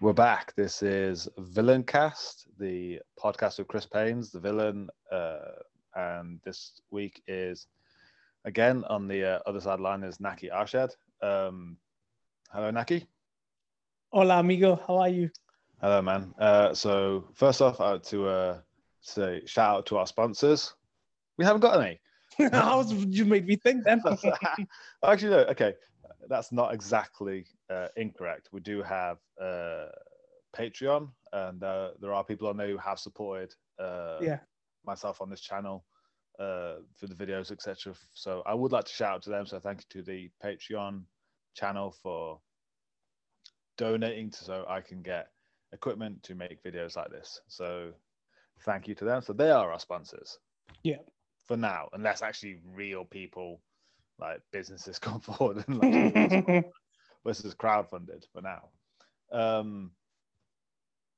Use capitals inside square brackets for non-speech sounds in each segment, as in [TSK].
We're back. This is Villain Cast, the podcast with Chris Paynes, the villain. Uh, and this week is again on the uh, other side line is Naki Arshad. Um, hello, Naki. Hola, amigo. How are you? Hello, man. Uh, so first off, I would to uh, say shout out to our sponsors. We haven't got any. [LAUGHS] How you made me think then? [LAUGHS] Actually, no. Okay, that's not exactly uh, incorrect. We do have uh, Patreon, and uh, there are people I know who have supported uh, yeah. myself on this channel uh, for the videos, etc. So I would like to shout out to them. So thank you to the Patreon channel for donating to, so I can get equipment to make videos like this. So thank you to them. So they are our sponsors. Yeah. For now, unless actually real people like businesses [LAUGHS] come forward and like [LAUGHS] is crowdfunded for now. Um,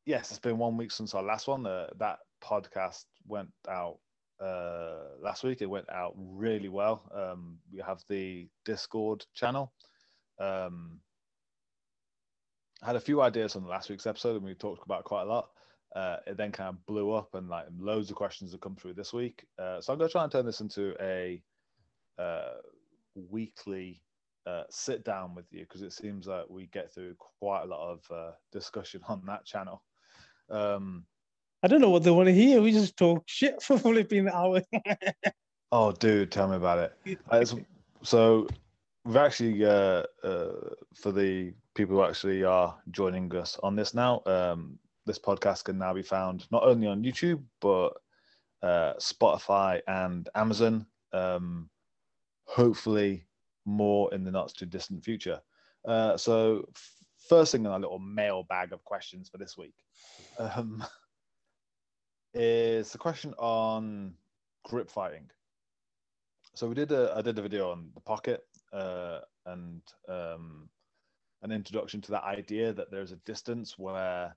yes, it's been one week since our last one. Uh, that podcast went out uh, last week. It went out really well. Um, we have the Discord channel. Um, had a few ideas on last week's episode, and we talked about quite a lot. Uh, it then kind of blew up, and like loads of questions have come through this week. Uh, so I'm going to try and turn this into a uh, weekly uh, sit down with you because it seems like we get through quite a lot of uh, discussion on that channel. Um, I don't know what they want to hear. We just talk shit [LAUGHS] for flipping hour. oh, dude, tell me about it. [LAUGHS] Uh, so we've actually, uh, uh, for the people who actually are joining us on this now, um, this podcast can now be found not only on YouTube but uh, Spotify and Amazon. Um, hopefully more in the not too distant future. Uh, so, first thing in our little mail bag of questions for this week um, [LAUGHS] is the question on grip fighting. So we did a I did a video on the pocket uh, and um, an introduction to that idea that there's a distance where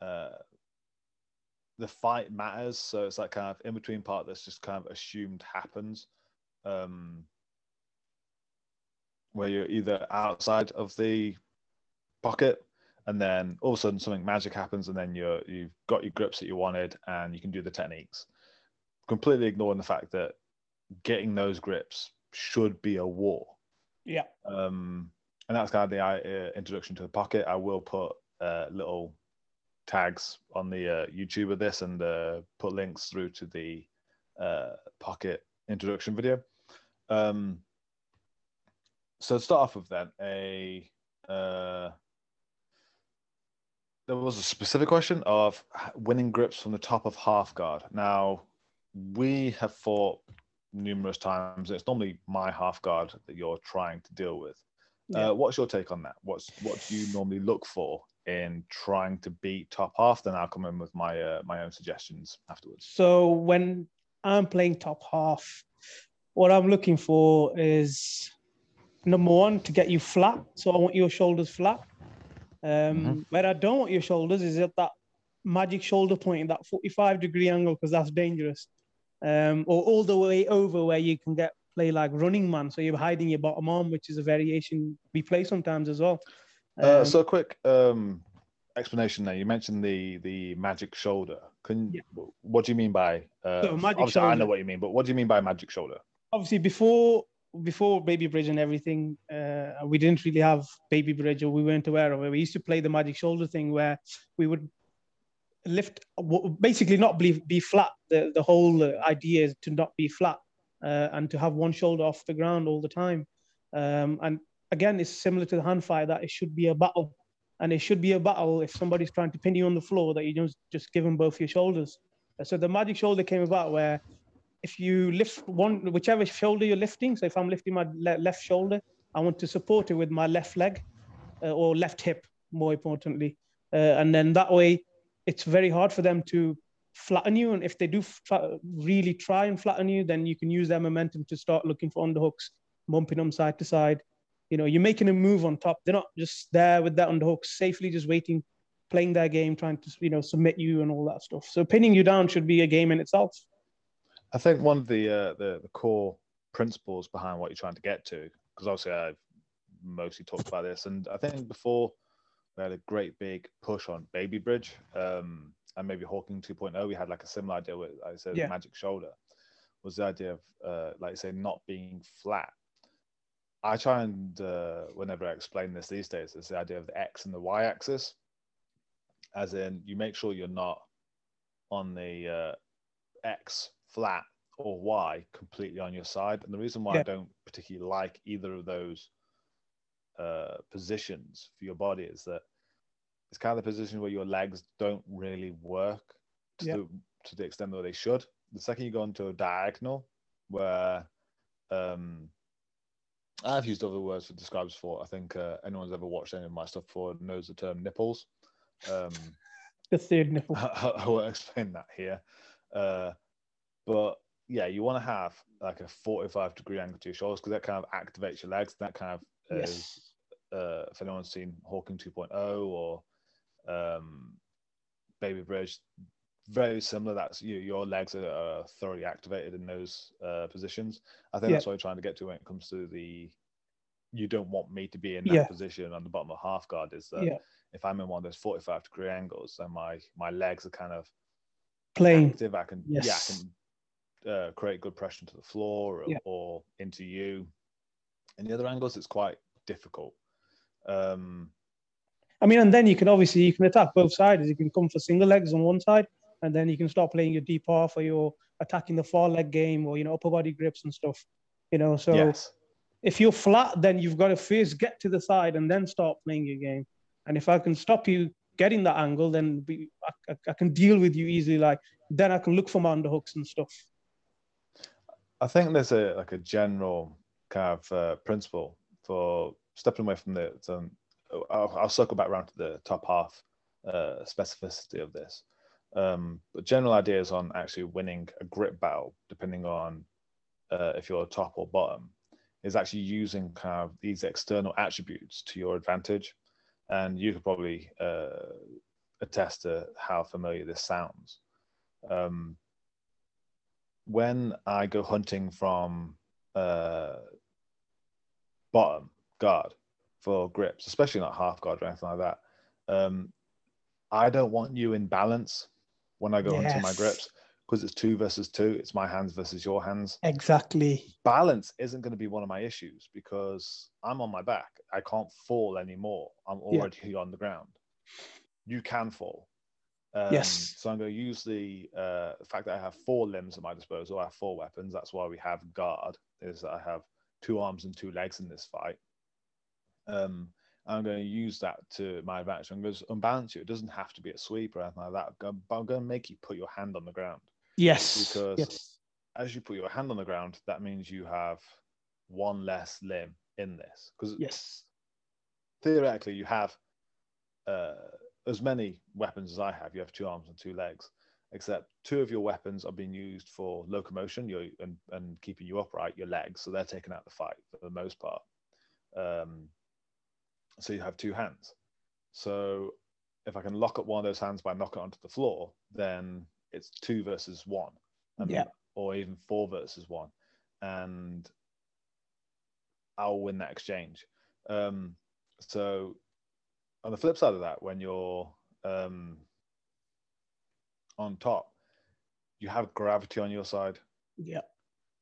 uh, the fight matters. So it's that kind of in between part that's just kind of assumed happens. Um, where you're either outside of the pocket and then all of a sudden something magic happens and then you're you've got your grips that you wanted and you can do the techniques. Completely ignoring the fact that getting those grips should be a war. Yeah. Um and that's kind of the uh, introduction to the pocket. I will put uh, little tags on the uh, youtube of this and uh, put links through to the uh, pocket introduction video. Um so to start off with then a uh, there was a specific question of winning grips from the top of half guard. Now we have fought numerous times. It's normally my half guard that you're trying to deal with. Uh, yeah. Uh, what's your take on that? What's what do you normally look for in trying to beat top half? Then I'll come in with my uh, my own suggestions afterwards. So when I'm playing top half, what I'm looking for is number one to get you flat. So I want your shoulders flat. Um, mm-hmm. Where I don't want your shoulders is at that magic shoulder point, that 45 degree angle, because that's dangerous. Um, or all the way over where you can get play like running man. So you're hiding your bottom arm, which is a variation we play sometimes as well. Uh, um, uh, so quick um, explanation there. You mentioned the the magic shoulder. Can yeah. what do you mean by? Uh, so obviously, shoulder. I know what you mean, but what do you mean by magic shoulder? Obviously, before before Baby Bridge and everything, uh, we didn't really have Baby Bridge, or we weren't aware of it. We used to play the magic shoulder thing where we would lift, basically not be, be flat. The, the whole idea is to not be flat uh, and to have one shoulder off the ground all the time. Um, and again, it's similar to the hand fire that it should be a battle. And it should be a battle if somebody's trying to pin you on the floor that you just, just give them both your shoulders. So the magic shoulder came about where if you lift one, whichever shoulder you're lifting, so if I'm lifting my le- left shoulder, I want to support it with my left leg uh, or left hip, more importantly. Uh, and then that way, it's very hard for them to flatten you. And if they do really try and flatten you, then you can use their momentum to start looking for underhooks, bumping them side to side. You know, you're making a move on top. They're not just there with that underhook, safely just waiting, playing their game, trying to, you know, submit you and all that stuff. So pinning you down should be a game in itself. I think one of the, uh, the the core principles behind what you're trying to get to, because obviously I've mostly talked about this, and I think before we had a great big push on Baby Bridge, um, and maybe Hawking 2.0. We had like a similar idea with, like I said, Yeah. Magic Shoulder, was the idea of, uh, like I say, not being flat. I try and uh, whenever I explain this these days, it's the idea of the X and the Y axis, as in you make sure you're not on the uh, X flat or Y completely on your side. And the reason why I don't particularly like either of those uh, positions for your body is that it's kind of the position where your legs don't really work to, Yeah. the, to the extent that they should. The second you go into a diagonal, where um, I've used other words for describe this before. I think uh, anyone's ever watched any of my stuff before knows the term nipples. Um, [LAUGHS] The third nipple. [LAUGHS] I won't explain that here. Uh, but yeah, you want to have like a 45 degree angle to your shoulders because that kind of activates your legs. That kind of is, Yes. uh, if anyone's seen Hawking 2.0 or um, Baby Bridge, very similar. That's you, your legs are, are thoroughly activated in those uh, positions. I think Yeah. that's what I'm trying to get to when it comes to the. You don't want me to be in that Yeah. position on the bottom of half guard. Is that Yeah. if I'm in one of those 45 degree angles, then my my legs are kind of Playing. active. I can Yes. yeah, I can uh, create good pressure to the floor or, Yeah. or into you. In the other angles, it's quite difficult. Um, I mean, and then you can obviously you can attack both sides. You can come for single legs on one side, and then you can start playing your deep half or you're attacking the far leg game or you know upper body grips and stuff. You know, so yes, if you're flat, then you've got to first get to the side and then start playing your game. And if I can stop you getting that angle, then we, I, I- I can deal with you easily. Like then I can look for my underhooks and stuff. I think there's a like a general kind of uh, principle for stepping away from the. Um, I'll, I'll circle back around to the top half uh, specificity of this. Um, but general ideas on actually winning a grip battle, depending on uh, if you're top or bottom, is actually using kind of these external attributes to your advantage. And you could probably uh, attest to how familiar this sounds. Um, when I go hunting from uh, bottom guard for grips, especially not half guard or anything like that, um, I don't want you in balance when I go hunting my grips because it's two versus two. It's my hands versus your hands. Exactly. Balance isn't going to be one of my issues because I'm on my back. I can't fall anymore. I'm Yeah. already on the ground. You can fall. Um, Yes. So I'm going to use the uh, fact that I have four limbs at my disposal. I have four weapons. That's why we have guard. Is that I have two arms and two legs in this fight. Um, I'm going to use that to my advantage. I'm going to unbalance you. It doesn't have to be a sweep or anything like that. But I'm going to make you put your hand on the ground. Yes. Because- yes. As you put your hand on the ground, that means you have one less limb in this. Because Yes. theoretically, you have uh, as many weapons as I have. You have two arms and two legs, except two of your weapons are being used for locomotion you and, and keeping you upright, your legs. So they're taking out the fight for the most part. Um, so you have two hands. So if I can lock up one of those hands by knocking it onto the floor, then it's two versus one. And- Yeah. Or even four versus one. And I'll win that exchange. Um, so on the flip side of that, when you're um, on top, you have gravity on your side. Yeah.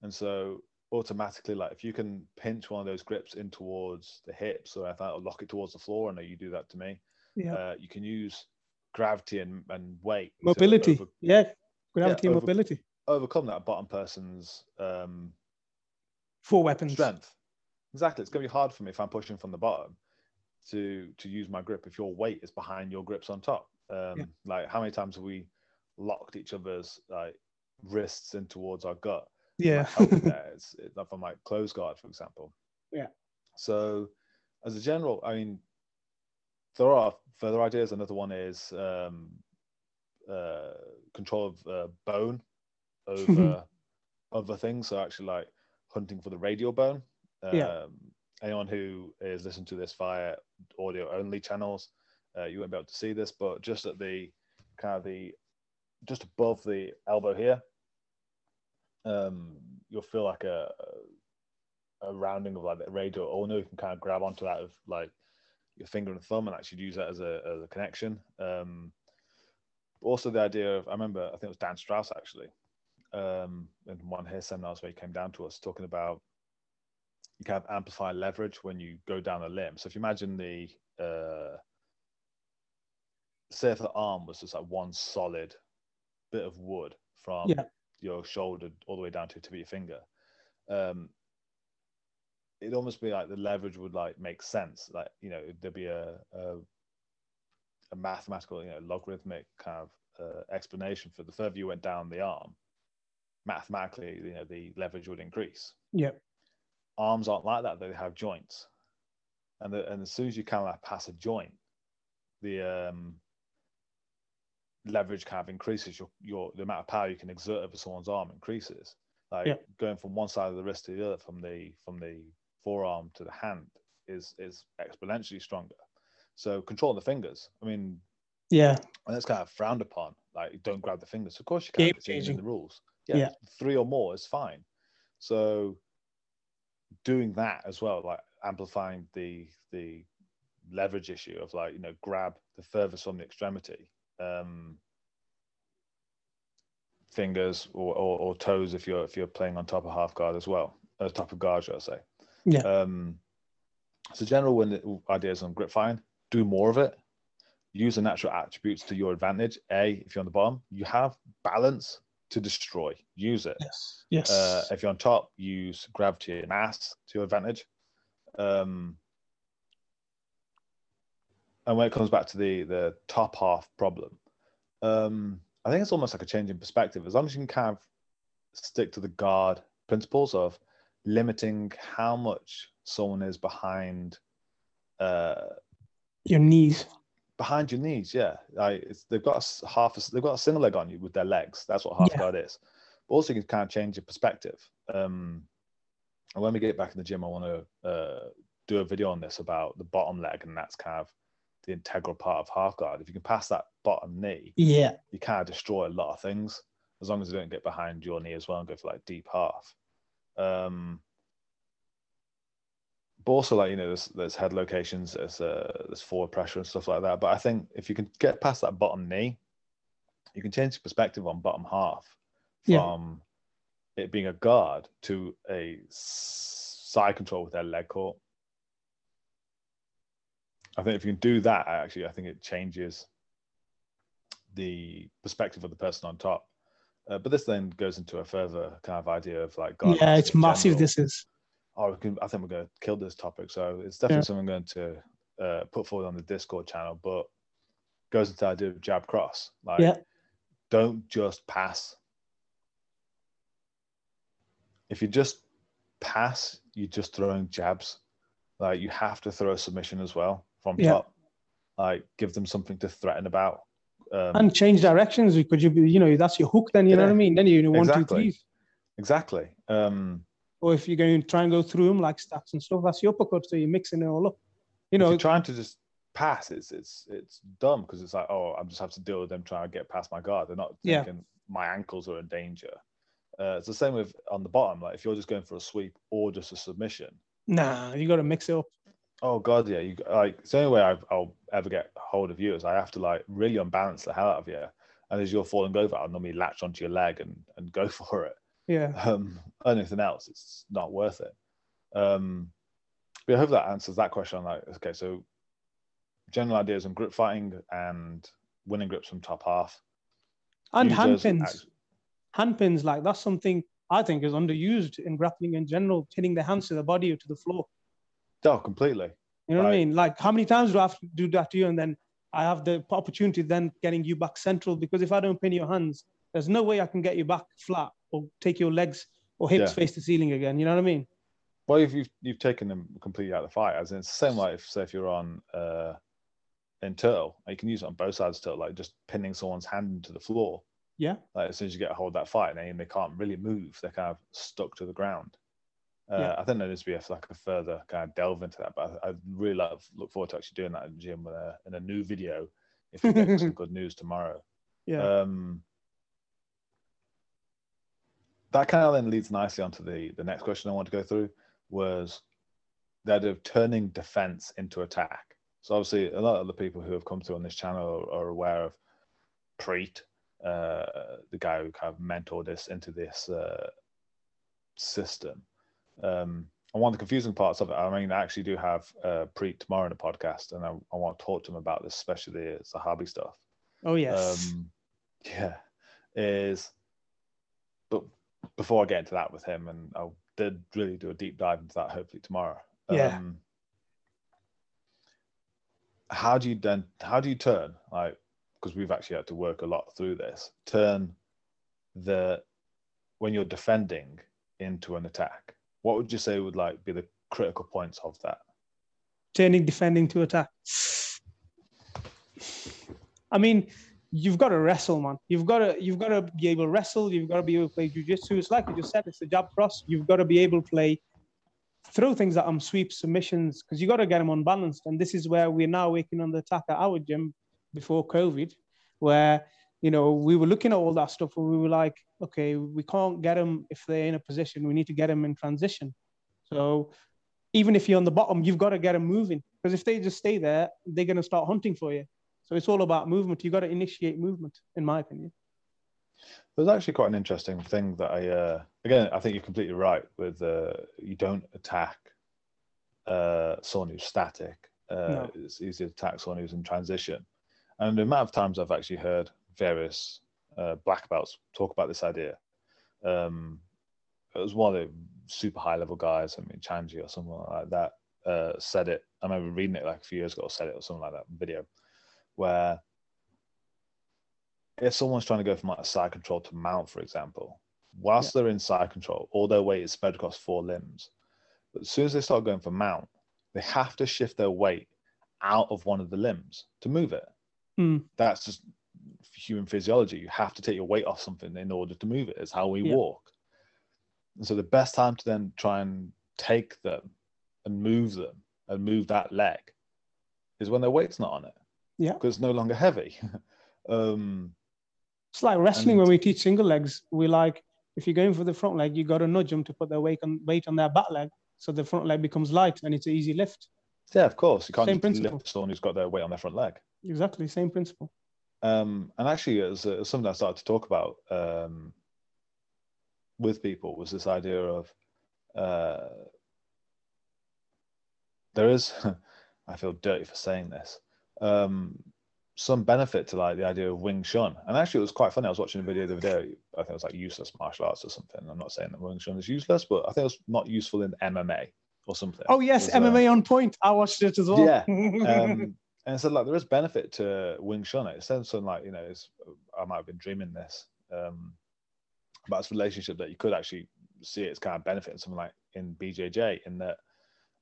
And so automatically, like if you can pinch one of those grips in towards the hips or I thought I'll lock it towards the floor, I know you do that to me. Yeah. Uh, you can use gravity and, and weight mobility. over- yeah. Gravity and over- mobility. overcome that bottom person's um, Four weapons. strength. Exactly. It's going to be hard for me if I'm pushing from the bottom to to use my grip if your weight is behind your grips on top. Um, Yeah. Like how many times have we locked each other's like wrists in towards our gut? Yeah. like, helping [LAUGHS] there. It's, not from like close guard, for example. Yeah. So, as a general, I mean, there are further ideas. Another one is um, uh, control of uh, bone over [LAUGHS] other things. So, actually, like hunting for the radial bone. Um, Yeah. Anyone who is listening to this via audio only channels, uh, you won't be able to see this, but just at the kind of the just above the elbow here, um, you'll feel like a a rounding of like the radial ulna. You can kind of grab onto that with like your finger and thumb and actually use that as a, as a connection. Um, also, the idea of I remember I think it was Dan Strauss actually um, in one of his seminars where he came down to us talking about you can have amplify leverage when you go down a limb. So if you imagine the uh, say if the arm was just like one solid bit of wood from Yeah. your shoulder all the way down to the tip of your finger, um, it'd almost be like the leverage would like make sense. Like you know, there'd be a a, a mathematical, you know, logarithmic kind of uh, explanation for the further you went down the arm, mathematically, you know, the leverage would increase. Yeah. Arms aren't like that; they have joints, and the, and as soon as you kind of like pass a joint, the um, leverage kind of increases. Your your the amount of power you can exert over someone's arm increases. Like Yeah. going from one side of the wrist to the other, from the from the forearm to the hand, is is exponentially stronger. So controlling the fingers. I mean, Yeah. and that's kind of frowned upon. Like, don't grab the fingers. Of course you can. Game It's in changing. the rules. Yeah, Yeah. three or more is fine. So doing that as well, like amplifying the the leverage issue of like you know grab the furthest from the extremity, um, fingers or, or, or toes if you're if you're playing on top of half guard as well, uh, top of guard, should I say? Yeah. Um, so general when the ideas on grip fighting, do more of it. Use the natural attributes to your advantage. A, if you're on the bottom, you have balance to destroy. Use it. Yes. Yes. Uh, if you're on top, use gravity and mass to your advantage. Um, and when it comes back to the the top half problem, um, I think it's almost like a change in perspective. As long as you can kind of stick to the guard principles of limiting how much someone is behind uh, Your knees. Behind your knees. Yeah, like it's, they've got a half. A, they've got a single leg on you with their legs. That's what half Yeah. guard is. But also, you can kind of change your perspective. Um, and when we get back in the gym, I want to uh, do a video on this about the bottom leg, and that's kind of the integral part of half guard. If you can pass that bottom knee, Yeah. you kind of destroy a lot of things as long as you don't get behind your knee as well and go for like deep half. Um, but also like you know there's there's head locations, there's uh, there's forward pressure and stuff like that. But I think if you can get past that bottom knee, you can change the perspective on bottom half Yeah. from it being a guard to a side control with their leg caught. I think if you can do that, actually, I think it changes the perspective of the person on top. Uh, but this then goes into a further kind of idea of like guard yeah. It's massive. This is. Oh, we can, I think we're going to kill this topic. So it's definitely Yeah. something I'm going to uh, put forward on the Discord channel, but goes into the idea of jab cross. Like, Yeah. don't just pass. If you just pass, you're just throwing jabs. Like you have to throw a submission as well from Yeah. top. Like give them something to threaten about. Um, And change directions because you you know, that's your hook. Then you know what I mean. Then you know one, two, Exactly. three. exactly. Um, Or if you're going to try and go through them like stacks and stuff, that's your uppercut. So you're mixing it all up. You if know, you're trying to just pass, it's it's it's dumb because it's like, oh, I'm just have to deal with them trying to get past my guard. They're not Yeah. thinking my ankles are in danger. Uh, it's the same with on the bottom. Like if you're just going for a sweep or just a submission, nah, you got to mix it up. oh god, yeah, you like it's the only way I've, I'll ever get hold of you is I have to like really unbalance the hell out of you, and as you're falling over, I'll normally latch onto your leg and and go [LAUGHS] for it. Yeah. Um, anything else, it's not worth it. Um, but I hope that answers that question. I'm like, okay, so general ideas on grip fighting and winning grips from top half. And Use hand pins. act- hand pins, like that's something I think is underused in grappling in general, hitting the hands to the body or to the floor. Oh, completely. You know what I mean? Like how many times do I have to do that to you? And then I have the opportunity then getting you back central because if I don't pin your hands, there's no way I can get you back flat or take your legs or hips Yeah. face the ceiling again. You know what I mean? Well, if you've you've taken them completely out of the fight, as in it's the same like if say if you're on uh in turtle, you can use it on both sides of turtle, like just pinning someone's hand into the floor. Yeah. Like as soon as you get a hold of that fight, and they can't really move, they're kind of stuck to the ground. Uh, Yeah. I think there needs to be a, like a further kind of delve into that, but I, I really love, look forward to actually doing that in the gym with a, in a new video. If we get some [LAUGHS] good news tomorrow, Yeah. um, that kind of then leads nicely onto the the next question I want to go through was that of turning defense into attack. So obviously, a lot of the people who have come through on this channel are, are aware of Preet, uh, the guy who kind of mentored us into this uh, system. Um, and one of the confusing parts of it, I mean, I actually do have uh, Preet tomorrow in the podcast, and I, I, want to talk to him about this, especially the Sahabi stuff. Oh yes. Um, yeah, is before I get into that with him, and I did really do a deep dive into that hopefully tomorrow. Yeah. Um, how do you then? How do you turn like? Because we've actually had to work a lot through this. Turn the when you're defending into an attack. What would you say would like be the critical points of that? Turning defending to attack. I mean, you've got to wrestle, man. You've got to you've got to be able to wrestle. You've got to be able to play jujitsu. It's like you just said, it's a jab cross. You've got to be able to play throw things at them, sweeps, submissions, because you got to get them unbalanced. And this is where we're now working on the attack at our gym before COVID, where you know we were looking at all that stuff and we were like, okay, we can't get them if they're in a position. We need to get them in transition. So even if you're on the bottom, you've got to get them moving because if they just stay there, they're going to start hunting for you. So it's all about movement. You've got to initiate movement, in my opinion. There's actually quite an interesting thing that I, uh, again, I think you're completely right with uh, you don't attack uh, someone who's static. Uh, no. It's easier to attack someone who's in transition. And the amount of times I've actually heard various uh, black belts talk about this idea. Um, it was one of the super high level guys, I mean, Chanji or someone like that, uh, said it. I remember reading it like a few years ago, said it or something like that video where if someone's trying to go from like a side control to mount, for example, whilst yeah. they're in side control, all their weight is spread across four limbs. But as soon as they start going for mount, they have to shift their weight out of one of the limbs to move it. Mm. That's just human physiology. You have to take your weight off something in order to move it. It's how we yeah. walk. And so the best time to then try and take them and move them and move that leg is when their weight's not on it. Yeah. Because it's no longer heavy. [LAUGHS] um, it's like wrestling and, when we teach single legs. We like, if you're going for the front leg, you got to nudge them to put their weight on, weight on their back leg. So the front leg becomes light and it's an easy lift. Yeah, of course. You can't same principle. lift someone who's got their weight on their front leg. Exactly, same principle. Um, and actually, as, as something I started to talk about um, with people was this idea of uh, there is, [LAUGHS] I feel dirty for saying this, um, some benefit to like the idea of Wing Chun. And actually, it was quite funny. I was watching a video the other day. I think it was like useless martial arts or something. I'm not saying that Wing Chun is useless, but I think it was not useful in MMA or something. Oh yes, was, MMA uh, on point. I watched it as well. Yeah. [LAUGHS] Um, and so like there is benefit to Wing Chun. It says something like you know, I might have been dreaming this um, about this relationship that you could actually see it's kind of benefiting something like in BJJ in that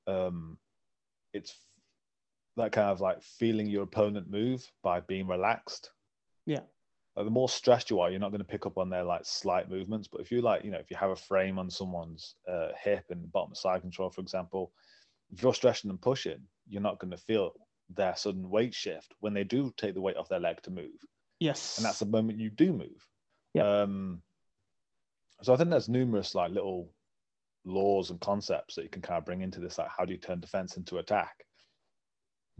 um, it's that kind of like feeling your opponent move by being relaxed. Yeah. Like the more stressed you are, you're not going to pick up on their like slight movements. But if you like, you know, if you have a frame on someone's uh, hip and bottom side control, for example, if you're stretching and pushing, you're not going to feel their sudden weight shift when they do take the weight off their leg to move. Yes. And that's the moment you do move. Yeah. Um, so I think there's numerous like little laws and concepts that you can kind of bring into this, like how do you turn defense into attack?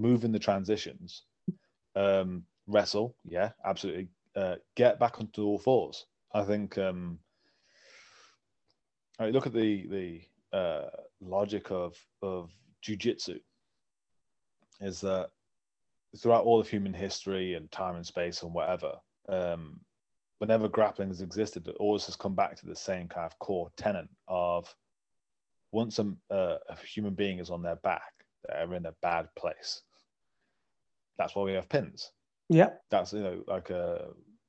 Move in the transitions, um, wrestle, yeah, absolutely. Uh, get back onto all fours. I think. Um, I mean, look at the the uh, logic of of jujitsu. Is that throughout all of human history and time and space and whatever, um, whenever grappling has existed, it always has come back to the same kind of core tenet of once a, uh, a human being is on their back, they're in a bad place that's why we have pins. Yeah. That's, you know, like uh,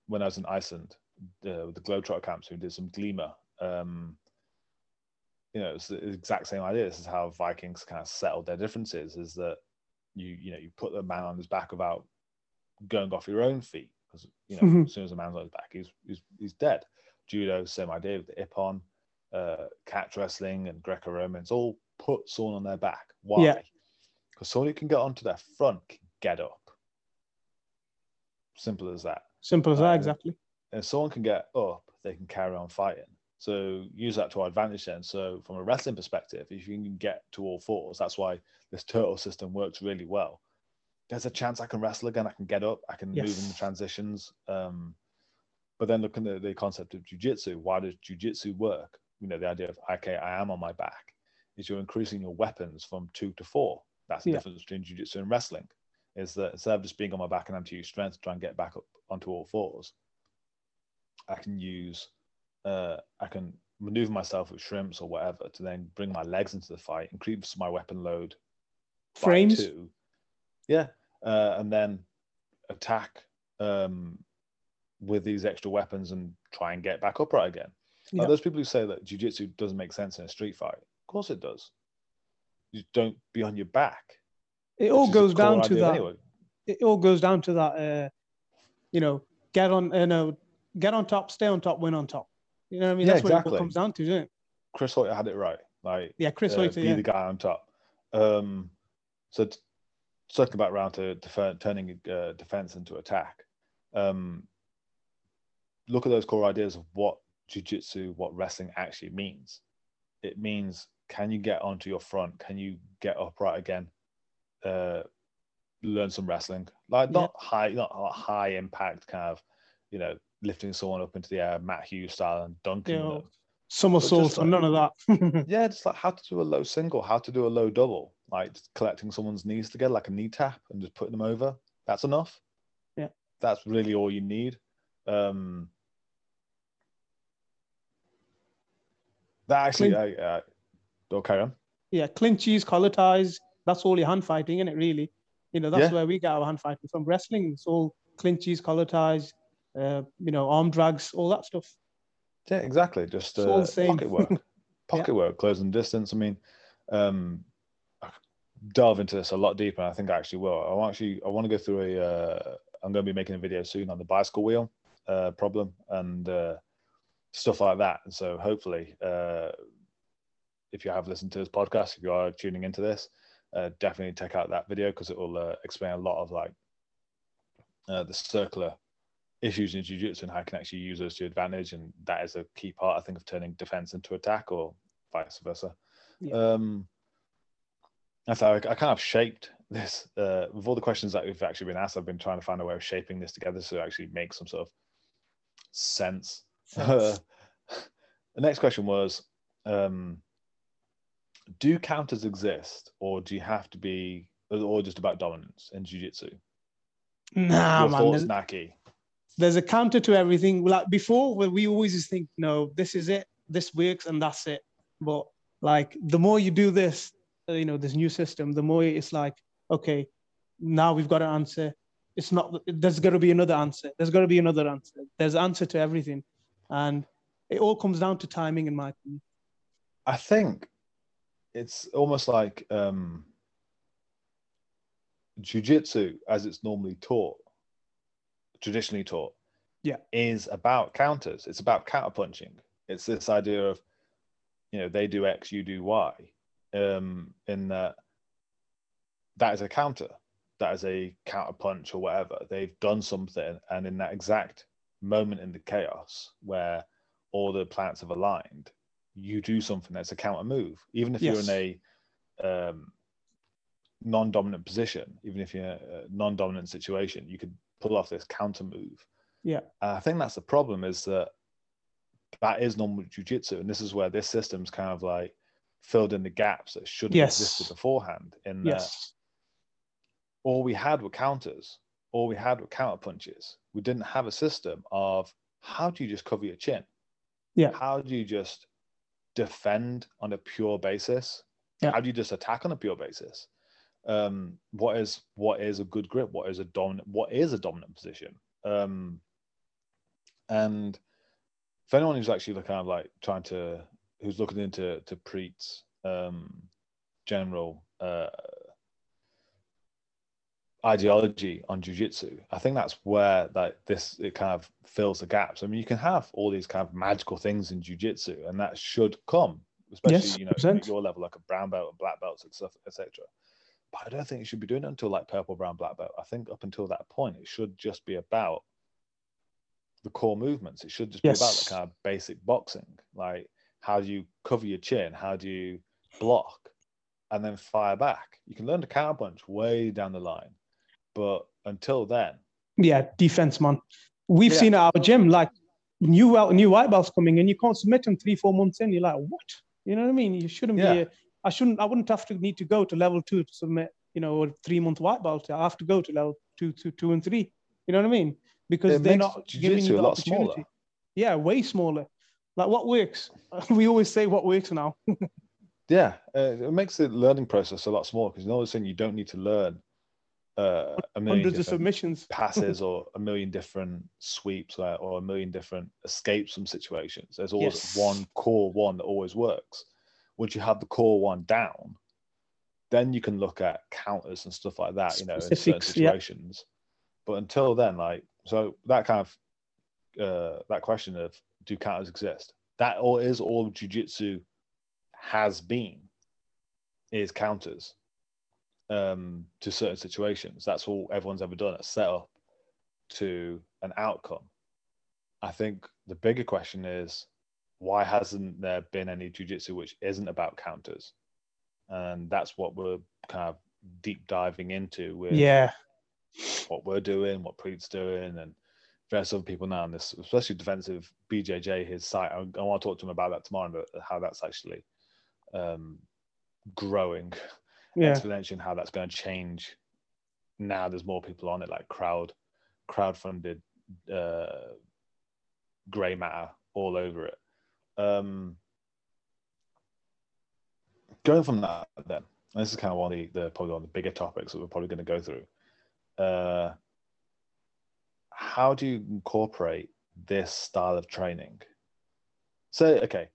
when I was in Iceland, uh, with the Globetrotter camps, we did some Glima. Um, you know, it's the exact same idea. This is how Vikings kind of settled their differences is that you, you know, you put the man on his back without going off your own feet. Because, you know, mm-hmm. as soon as the man's on his back, he's, he's, he's dead. Judo, same idea with the Ippon, uh, catch wrestling and Greco-Romans all put someone on their back. Why? Yeah. Because someone who can get onto their front can get up. Simple as that. Simple as that, exactly. If someone can get up, they can carry on fighting. So use that to our advantage then. So from a wrestling perspective, if you can get to all fours, that's why this turtle system works really well. there's a chance I can wrestle again. I can get up. I can move in the transitions. Um, but then looking at the concept of jujitsu, why does jujitsu work? You know, the idea of okay, I am on my back, is you're increasing your weapons from two to four. That's the Yeah. difference between jujitsu and wrestling. Is that instead of just being on my back and having to use strength to try and get back up onto all fours, I can use, uh, I can maneuver myself with shrimps or whatever to then bring my legs into the fight, increase my weapon load Frames. two. Yeah, uh, and then attack um, with these extra weapons and try and get back upright again. Now, Yeah. those people who say that jujitsu doesn't make sense in a street fight, of course it does. You don't be on your back. It all which is the goes down to that. Anyway. It all goes down to that. Uh, you know, get on. Uh, know, get on top, stay on top, win on top. You know what I mean? Yeah, That's what it exactly. comes down to, isn't it? Chris Haueter had it right. Like Yeah, Chris uh, Haueter. be Yeah. the guy on top. Um, so t- circling back around to defer- turning uh, defense into attack. Um, look at those core ideas of what jujitsu, what wrestling actually means. It means can you get onto your front? Can you get upright again? Uh, learn some wrestling, like Yeah. not high, not high impact kind of, you know, lifting someone up into the air, Matt Hughes style, and dunking You know, them Somersault just or none of that. [LAUGHS] yeah, just like how to do a low single, how to do a low double, like collecting someone's knees together like a knee tap and just putting them over. That's enough. Yeah. That's really all you need. Um, that actually, I, uh, oh, carry on. yeah, clinches, collar ties. That's all your hand fighting, isn't it? Really, you know, that's Yeah. where we get our hand fighting from. Wrestling, it's all clinches, collar ties, uh, you know, arm drags, all that stuff. Yeah, exactly. Just uh, pocket work, [LAUGHS] pocket work, closing distance. I mean, um, I delve into this a lot deeper. And I think I actually will. I want actually, I want to go through a. Uh, I'm going to be making a video soon on the bicycle wheel uh, problem and uh, stuff like that. And so hopefully, uh, if you have listened to this podcast, if you are tuning into this, uh, definitely check out that video because it will uh, explain a lot of like uh, the circular issues in jiu-jitsu and how you can actually use those to your advantage and that is a key part i think of turning defense into attack or vice versa Yeah. um I thought I, kind of shaped this uh, with all the questions that we've actually been asked. I've been trying to find a way of shaping this together so it actually makes some sort of sense. Sense. [LAUGHS] the next question was um, Do counters exist, or do you have to be, or just about dominance in jiu jitsu? Nah, Your man. thoughts, There's, Naki? there's a counter to everything. Like before, we always just think, no, this is it, this works, and that's it. But like the more you do this, uh, you know, this new system, the more it's like, okay, now we've got an answer. It's not. There's got to be another answer. There's got to be another answer. There's answer to everything, and it all comes down to timing, in my opinion. I think it's almost like um, jujitsu, as it's normally taught, traditionally taught, Yeah. is about counters. It's about counterpunching. It's this idea of, you know, they do X, you do Y, um, in that that is a counter. That is a counter punch or whatever. They've done something, and in that exact moment in the chaos where all the planets have aligned, you do something that's a counter move, even if Yes. you're in a um, non-dominant position, even if you're in a non-dominant situation, you could pull off this counter move. Yeah. And I think that's the problem is that that is normal jujitsu, and this is where this system's kind of like filled in the gaps that should have Yes. existed beforehand. In that Yes. all we had were counters, all we had were counter punches. We didn't have a system of how do you just cover your chin? Yeah. How do you just defend on a pure basis? Yeah. How do you just attack on a pure basis? Um, what is what is a good grip? What is a dominant? What is a dominant position? Um, and for anyone who's actually kind of like trying to who's looking into to Preet's um, general uh, ideology on jiu-jitsu i think that's where that this it kind of fills the gaps. I mean you can have all these kind of magical things in jiu-jitsu and that should come especially Yes, you know 100%. at your level like a brown belt and black belts and stuff etc but i don't think you should be doing it until like purple brown black belt. I think up until that point it should just be about the core movements. It should just be about the kind of basic boxing. Like how do you cover your chin? How do you block? And then fire back. You can learn to counterpunch way down the line But until then, Yeah, defense, man. We've Yeah. seen at our gym like new out new white belts coming in. You can't submit them three, four months in. You're like, what? You know what I mean? You shouldn't Yeah. be. A, I shouldn't. I wouldn't have to need to go to level two to submit. You know, a three month white belt. I have to go to level two, two, two, and three. You know what I mean? Because It they're not giving jiu-jitsu you a the lot smaller. opportunity. Yeah, way smaller. Like what works? [LAUGHS] We always say what works now. [LAUGHS] yeah, uh, it makes the learning process a lot smaller because all of a sudden you don't need to learn uh, a million Hundreds of submissions. [LAUGHS] passes or a million different sweeps or, or a million different escapes from situations. There's always Yes. one core one that always works. Once you have the core one down, then you can look at counters and stuff like that, you know, in certain Specifics, yeah. situations. But until then, like, so that kind of uh, that question of do counters exist? That all is all jujitsu has been is counters um, to certain situations. That's all everyone's ever done. A setup to an outcome. I think the bigger question is why hasn't there been any jujitsu which isn't about counters? And that's what we're kind of deep diving into with Yeah. what we're doing, what Preet's doing, and various other people now on this, especially defensive BJJ, his site. I, I want to talk to him about that tomorrow, but how that's actually um, growing Yeah. how that's going to change. Now there's more people on it, like crowd, crowd-funded, uh, grey matter all over it. Um, going from that, then this is kind of one of the, the probably one of the bigger topics that we're probably going to go through. Uh, how do you incorporate this style of training? So, okay,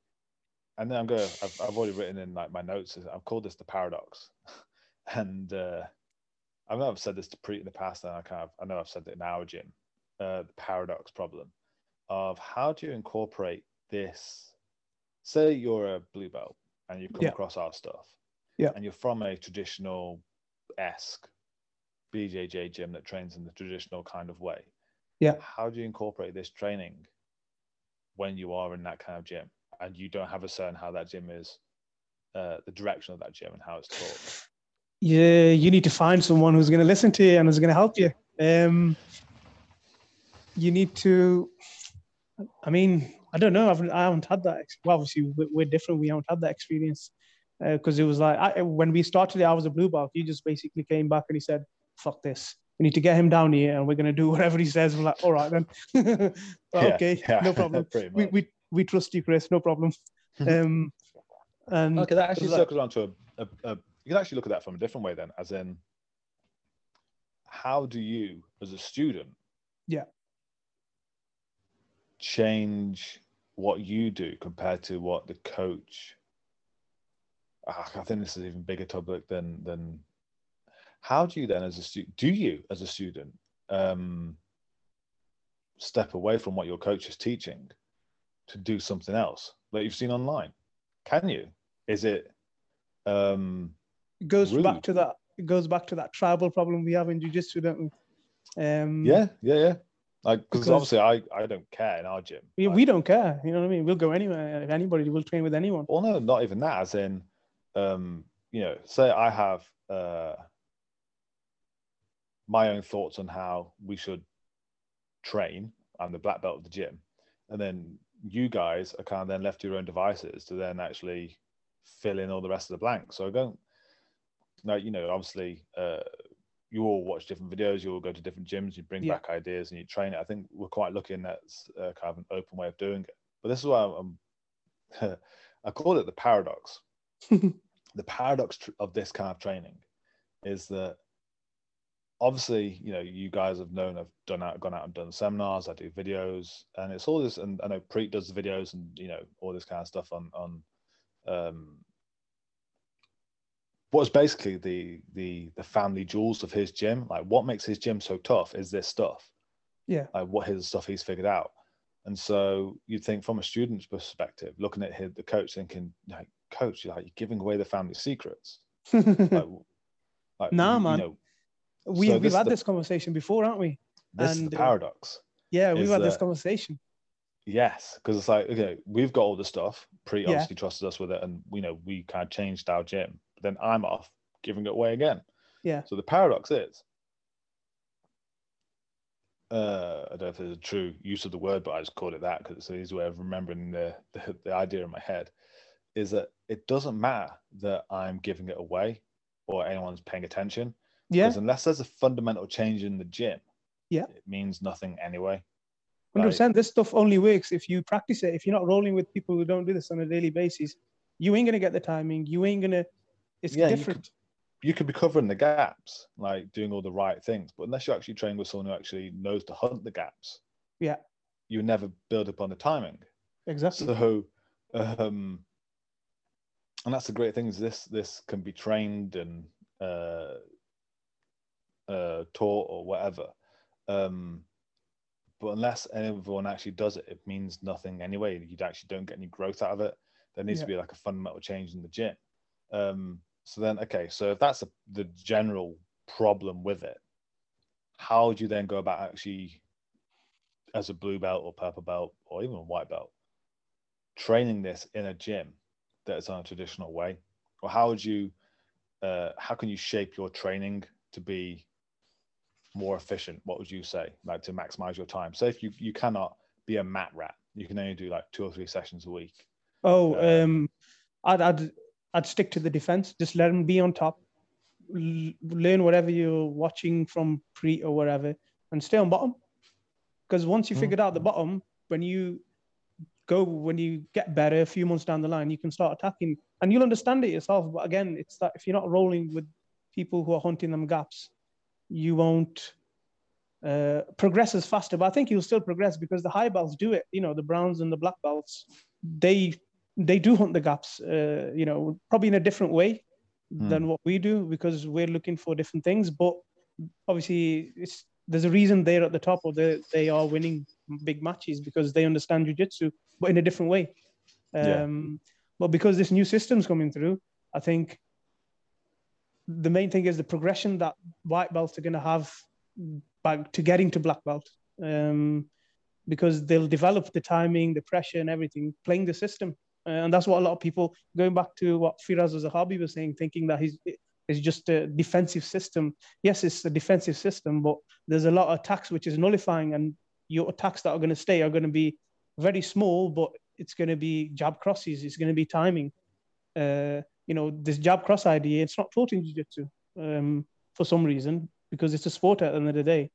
and then I'm going. to I've, I've already written in like my notes. I've called this the paradox, [LAUGHS] and uh, I know I've said this to Preet in the past, and I kind of I know I've said it in our gym. Uh, the paradox problem of how do you incorporate this? Say you're a blue belt and you've come Yeah. across our stuff, Yeah. and you're from a traditional esque BJJ gym that trains in the traditional kind of way. Yeah. How do you incorporate this training when you are in that kind of gym and you don't have a certain how that gym is, uh, the direction of that gym and how it's taught? yeah, you need to find someone who's going to listen to you and who's going to help you. Um, you need to, I mean, I don't know. I've, I haven't had that. Well, obviously, we're, different. We haven't had that experience because it was like I, when we started it, I was a blue belt. He just basically came back and he said, "Fuck this." We need to get him down here, and we're going to do [LAUGHS] whatever he says. We're like, all right then, [LAUGHS] okay, Yeah, no [LAUGHS] problem. We, we we trust you, Chris. No problem. um, and Okay, that actually that- circles around to a, a, a. You can actually look at that from a different way then, as in, how do you, as a student, Yeah. change what you do compared to what the coach? Ah, I think this is even bigger topic than than. How do you then, as a student, do you as a student, um, step away from what your coach is teaching to do something else that you've seen online? Can you? Is it? Um, it goes rude. back to that. It goes back to that tribal problem we have in jiu-jitsu, don't we? Um, yeah, yeah, yeah. Like, because obviously, I I don't care in our gym. we, Like, we don't care. You know what I mean? We'll go anywhere. If anybody will train with anyone. Well, no, not even that. As in, um, you know, say I have uh, my own thoughts on how we should train. I'm the black belt of the gym, and then you guys are kind of then left to your own devices to then actually fill in all the rest of the blanks. So I don't. No, you know, obviously, uh, you all watch different videos. You all go to different gyms. You bring Yeah. back ideas and you train it. I think we're quite lucky in that uh, kind of an open way of doing it. But this is why I'm. [LAUGHS] I call it the paradox. [LAUGHS] the paradox tr- of this kind of training is that obviously, you know, you guys have known I've done out, gone out and done seminars. I do videos, and it's all this. And I know Preet does the videos, and you know, all this kind of stuff on on. Um, what's basically the the the family jewels of his gym like what makes his gym so tough is this stuff Yeah. like what his stuff he's figured out and so you'd think from a student's perspective looking at his, the coach thinking like coach you like you're giving away the family secrets [LAUGHS] like, like Nah, you- you man. know, we, So we've had the- this conversation before, aren't we? this is And, the uh, paradox Yeah, we've Is had this conversation. Yes, because it's like okay, we've got all the stuff. Pre Yeah. obviously trusted us with it, and you know we kind of changed our gym. But then I'm off giving it away again. Yeah. So the paradox is, uh, I don't know if it's a true use of the word, but I just call it that because it's an easy way of remembering the, the, the idea in my head, is that it doesn't matter that I'm giving it away or anyone's paying attention. Yeah, Because unless there's a fundamental change in the gym, Yeah. it means nothing anyway. hundred percent. This stuff only works if you practice it. If you're not rolling with people who don't do this on a daily basis, you ain't gonna get the timing. You ain't gonna. It's Yeah, you different. You could be covering the gaps, like doing all the right things, but unless you actually train with someone who actually knows to hunt the gaps, Yeah. you never build upon the timing. Exactly. So, um, and that's the great thing is this this can be trained and uh, uh, taught or whatever. Um, but unless everyone actually does it, it means nothing anyway. You actually don't get any growth out of it. There needs Yeah. to be like a fundamental change in the gym. Um, so then, okay, so if that's a, the general problem with it, how do you then go about actually, as a blue belt or purple belt or even a white belt, training this in a gym that is on a traditional way? Or how would you, uh, how can you shape your training to be more efficient? What would you say, like to maximize your time? so if you you cannot be a mat rat, you can only do like two or three sessions a week. Oh, Uh, um, I'd, I'd I'd stick to the defense. Just let them be on top. L- learn whatever you're watching from Priit or whatever, and stay on bottom. Because once you Mm. figured out the bottom, when you go, when you get better, a few months down the line, you can start attacking, and you'll understand it yourself. But again, it's that if you're not rolling with people who are hunting them gaps, you won't uh, progress as faster. But I think you'll still progress because the high belts do it. You know, the browns and the black belts, they they do hunt the gaps. Uh, you know, probably in a different way than what we do because we're looking for different things. But obviously, it's there's a reason they're at the top or they they are winning big matches because they understand jujitsu, but in a different way. Yeah. Um, But because this new system's coming through, I think the main thing is the progression that white belts are going to have back to getting to black belt. Um, because they'll develop the timing, the pressure, and everything, playing the system. Uh, and that's what a lot of people, going back to what Firas Zahabi was saying, thinking that he's it's just a defensive system. Yes, it's a defensive system, but there's a lot of attacks which is nullifying, and your attacks that are going to stay are going to be very small, but it's going to be jab crosses. It's going to be timing. Uh, you know, this jab cross idea, it's not taught in jiu-jitsu um, for some reason because it's a sport at the end of the day.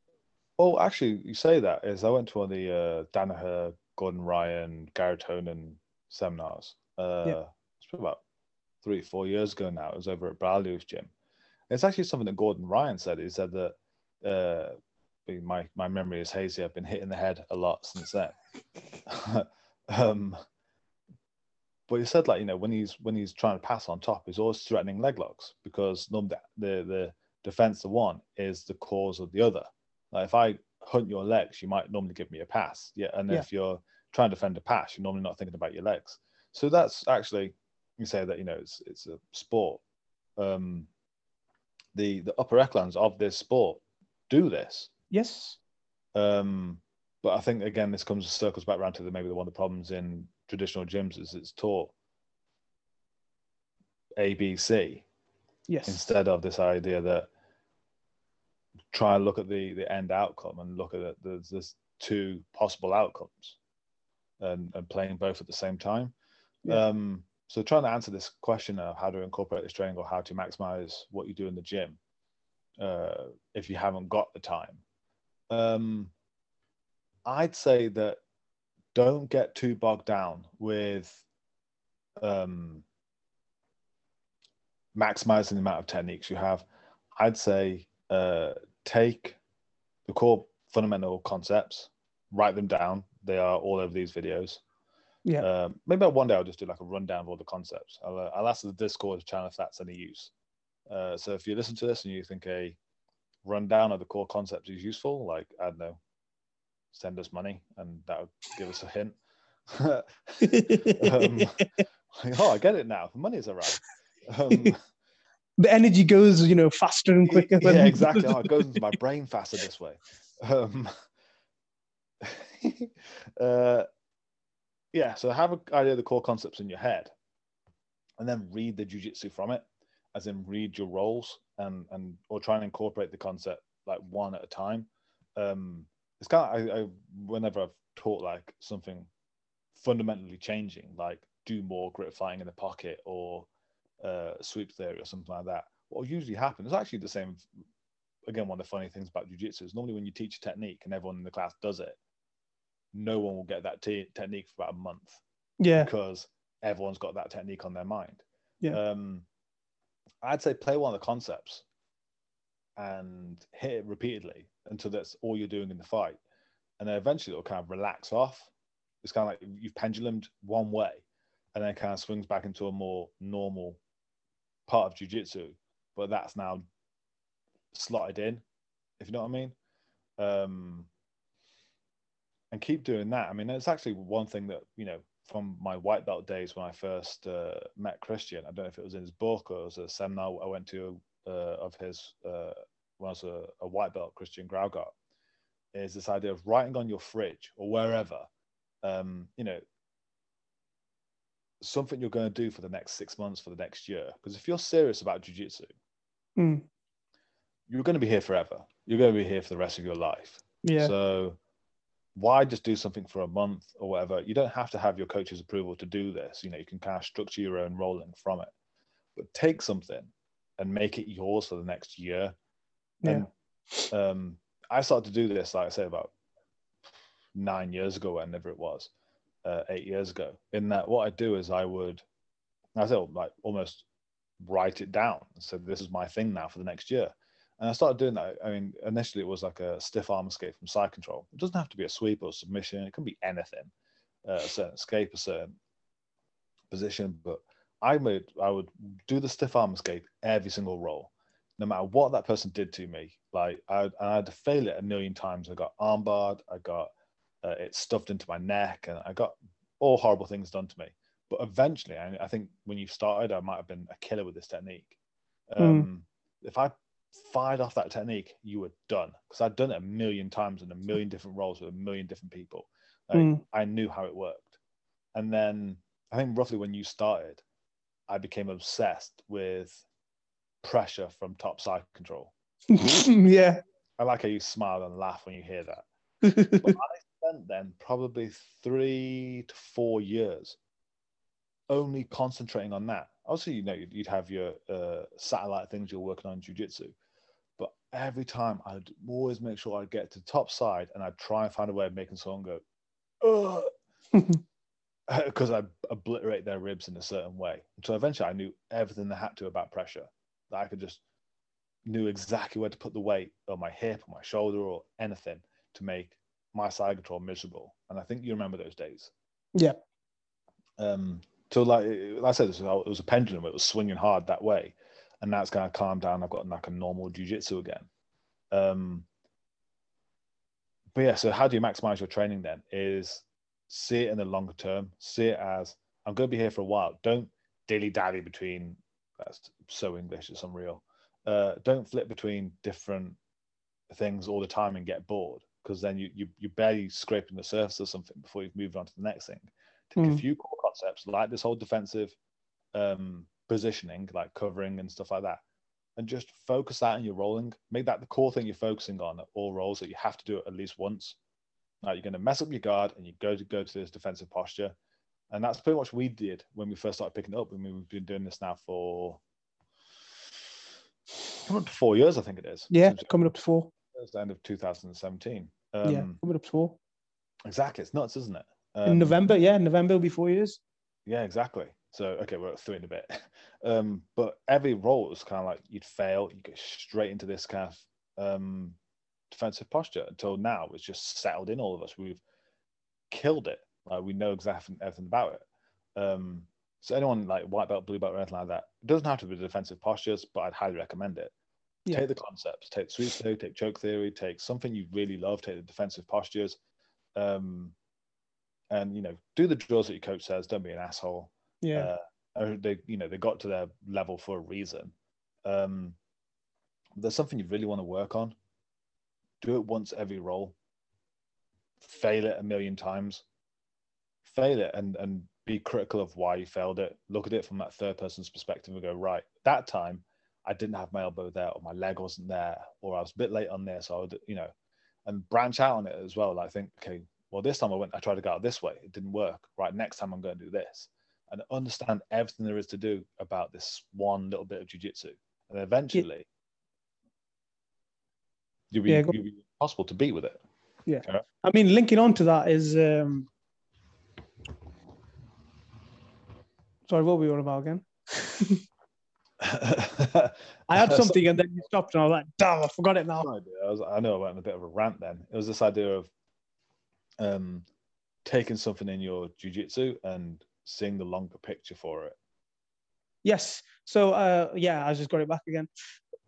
Oh, actually, you say that is I went to one of the uh, Danaher, Gordon Ryan, Garry Tonon seminars. Uh, Yeah. It's been about three, four years ago now. It was over at Braulio's gym. It's actually something that Gordon Ryan said. He said that uh, my my memory is hazy. I've been hit in the head a lot since then. [LAUGHS] um, but he said like you know when he's when he's trying to pass on top, he's always threatening leg locks because the the, the defense of one is the cause of the other. Like if I hunt your legs, you might normally give me a pass. Yeah, and Yeah. if you're trying to defend a pass, you're normally not thinking about your legs. So that's actually you say that you know it's it's a sport. Um, the the upper echelons of this sport do this. Yes. Um, but I think again, this comes circles back around to the maybe the one of the problems in traditional gyms is it's taught A, B, C Yes. instead of this idea that try and look at the the end outcome and look at it. There's there's two possible outcomes, and and playing both at the same time. Yeah. Um, so trying to answer this question of how to incorporate this training or how to maximize what you do in the gym, uh, if you haven't got the time, um, I'd say that don't get too bogged down with um, maximizing the amount of techniques you have. I'd say uh, take the core fundamental concepts, write them down. They are all over these videos. Yeah. Um, maybe one day I'll just do like a rundown of all the concepts. I'll, uh, I'll ask the Discord channel if that's any use. Uh, so if you listen to this and you think a rundown of the core concepts is useful, like I don't know, send us money and that would give us a hint. [LAUGHS] um, oh, I get it now. The money is arrived. Um, [LAUGHS] the energy goes, you know, faster and quicker. when- yeah, [LAUGHS] exactly. Oh, it goes into my brain faster this way. Um, uh, yeah, so have an idea of the core concepts in your head, and then read the jujitsu from it, as in read your roles and and or try and incorporate the concept like one at a time. Um, it's kind of I, I whenever I've taught like something fundamentally changing, like do more grip fighting in the pocket or uh, sweep theory or something like that. What will usually happen is actually the same. Again, one of the funny things about jujitsu is normally when you teach a technique and everyone in the class does it, no one will get that te- technique for about a month. Yeah. Because everyone's got that technique on their mind. Yeah. Um, I'd say play one of the concepts and hit it repeatedly until that's all you're doing in the fight. And then eventually it'll kind of relax off. It's kind of like you've pendulumed one way and then kind of swings back into a more normal part of jujitsu. But that's now slotted in, if you know what I mean. Um, and keep doing that. I mean, it's actually one thing that, you know, from my white belt days when I first uh, met Christian, I don't know if it was in his book or it was a seminar I went to of his uh, when I was a, a white belt, Christian Graugart, is this idea of writing on your fridge or wherever, um, you know, something you're going to do for the next six months, for the next year. Because if you're serious about jujitsu, Mm. you're going to be here forever. You're going to be here for the rest of your life. Yeah. So why just do something for a month or whatever? You don't have to have your coach's approval to do this. You know, you can kind of structure your own rolling from it. But take something and make it yours for the next year. Yeah. And um, I started to do this, like I say, about nine years ago, whenever it was, uh, eight years ago. In that, what I do is I would, I say, like almost write it down. So this is my thing now for the next year. And I started doing that. I mean, initially it was like a stiff arm escape from side control. It doesn't have to be a sweep or submission. It can be anything, uh, a certain escape, a certain position. But I would I would do the stiff arm escape every single roll, no matter what that person did to me. Like I, I had to fail it a million times. I got armbarred. I got uh, it stuffed into my neck, and I got all horrible things done to me. But eventually, I, I think when you started, I might have been a killer with this technique. Um, If I fired off that technique, you were done because I'd done it a million times in a million different roles with a million different people. Like, Mm. I knew how it worked. And then I think roughly when you started, I became obsessed with pressure from top side control. [LAUGHS] yeah. I like how you smile and laugh when you hear that. [LAUGHS] But I spent then probably three to four years only concentrating on that. Obviously, you know, you'd, you'd have your uh, satellite things you're working on in jujitsu, but every time I'd always make sure I'd get to top side and I'd try and find a way of making someone go, [LAUGHS] [LAUGHS] because I obliterate their ribs in a certain way. So eventually I knew everything they had to about pressure. That I could just knew exactly where to put the weight on my hip or my shoulder or anything to make my side control miserable. And I think you remember those days. Yeah. Um, so like, like I said, it was, it was a pendulum. It was swinging hard that way, and now it's kind of calmed down. I've got like a normal jujitsu again. Um, but yeah, so how do you maximize your training then? Is see it in the longer term. See it as I'm going to be here for a while. Don't dilly dally between. That's so English. It's unreal. Uh, don't flip between different things all the time and get bored because then you, you you're barely scraping the surface of something before you've moved on to the next thing. Take a Mm. few core concepts like this whole defensive um, positioning, like covering and stuff like that, and just focus that in your rolling. Make that the core thing you're focusing on at all rolls that you have to do it at least once. Now you're going to mess up your guard and you go to go to this defensive posture, and that's pretty much what we did when we first started picking it up. I mean, we've been doing this now for coming up to four years, I think it is. Yeah. Coming up to four. it's the end of 2017. Um, yeah. Coming up to four. exactly. It's nuts, isn't it? In Um, November. Yeah. November will be four years. Yeah, exactly. So okay, we're at three in a bit. [LAUGHS] Um, but every role was kind of like you'd fail, you go straight into this kind of um, defensive posture until now it's just settled in all of us. We've killed it. Like we know exactly everything about it. Um, so anyone like white belt, blue belt, or anything like that, it doesn't have to be defensive postures, but I'd highly recommend it. Yeah. Take the concepts, take sweep theory, take choke theory, take something you really love, take the defensive postures, um, and you know do the drills that your coach says. Don't be an asshole Yeah. uh, they you know they got to their level for a reason um there's something you really want to work on do it once every roll fail it a million times fail it and and be critical of why you failed it look at it from that third person's perspective and go right that time i didn't have my elbow there or my leg wasn't there or i was a bit late on this So I would, you know and branch out on it as well. Like think, okay, well, this time I went, I tried to go out this way, it didn't work. Right, next time I'm going to do this, and understand everything there is to do about this one little bit of jujitsu, and eventually, you'll be, Yeah, you'll be possible to beat with it. Yeah. I mean, linking on to that is. Um, sorry, what were we on about again? [LAUGHS] I had something and then you stopped, and I was like, damn, I forgot it now. I, was, I know I went on a bit of a rant then. It was this idea of um, taking something in your jujitsu and seeing the longer picture for it. Yes. So, uh, yeah, I just got it back again.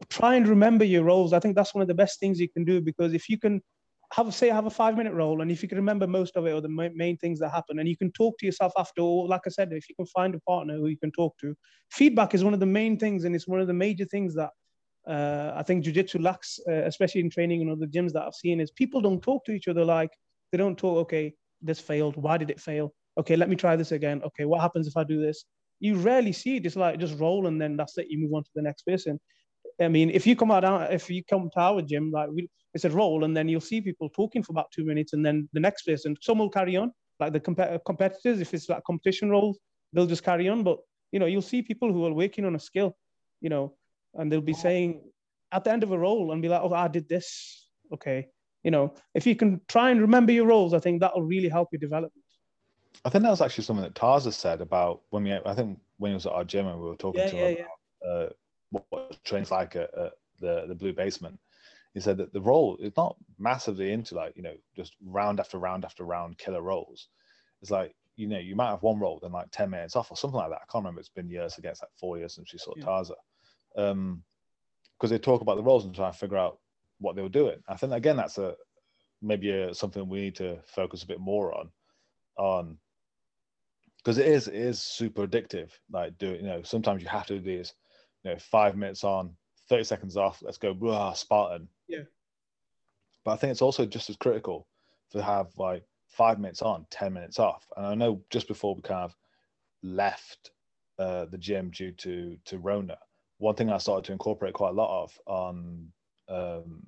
Try and remember your roles. I think that's one of the best things you can do because if you can have, say, have a five minute role, and if you can remember most of it or the ma- main things that happen, and you can talk to yourself after, or like I said, if you can find a partner who you can talk to, feedback is one of the main things, and it's one of the major things that uh, I think jiu-jitsu lacks, uh, especially in training and other gyms that I've seen, is people don't talk to each other like they don't talk. Okay, this failed. Why did it fail? Okay, let me try this again. Okay, what happens if I do this? You rarely see it. It's like just roll and then that's it. You move on to the next person. I mean, if you come out, if you come to our gym, like we, it's a roll, and then you'll see people talking for about two minutes, and then the next person, some will carry on, like the comp- competitors. If it's like competition roles, they'll just carry on. But you know, you'll see people who are working on a skill, you know, and they'll be saying at the end of a role and be like, "Oh, I did this." Okay, you know, if you can try and remember your roles, I think that'll really help your development. I think that was actually something that Tarza said about when we. I think when he was at our gym and we were talking Yeah, to yeah, him about uh, what, trains like at, at the the Blue Basement. He said that the role is not massively into like you know just round after round after round killer roles It's like you know you might have one role then like ten minutes off or something like that. I can't remember. It's been years. against like four years since she saw Yeah. Tarza. Um, because they talk about the roles and try and figure out what they were doing. I think again that's a maybe a, something we need to focus a bit more on on because it is it is super addictive like do you know sometimes you have to do these you know five minutes on 30 seconds off let's go spartan Yeah. but i think it's also just as critical to have like five minutes on 10 minutes off and i know just before we kind of left uh, the gym due to to rona one thing i started to incorporate quite a lot of on um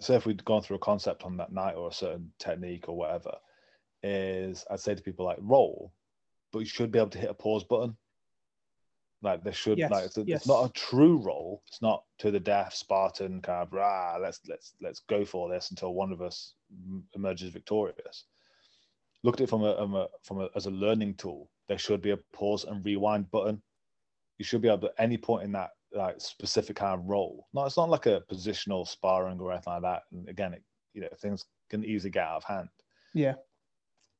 say if we'd gone through a concept on that night or a certain technique or whatever is I'd say to people like roll, but you should be able to hit a pause button. Like there should Yes, like it's, a- yes. it's not a true role. It's not to the death Spartan kind of rah, let's let's let's go for this until one of us emerges victorious. Look at it from a, from a from a as a learning tool. There should be a pause and rewind button. You should be able to at any point in that like specific kind of role. No, it's not like a positional sparring or anything like that. And again, it, you know things can easily get out of hand Yeah.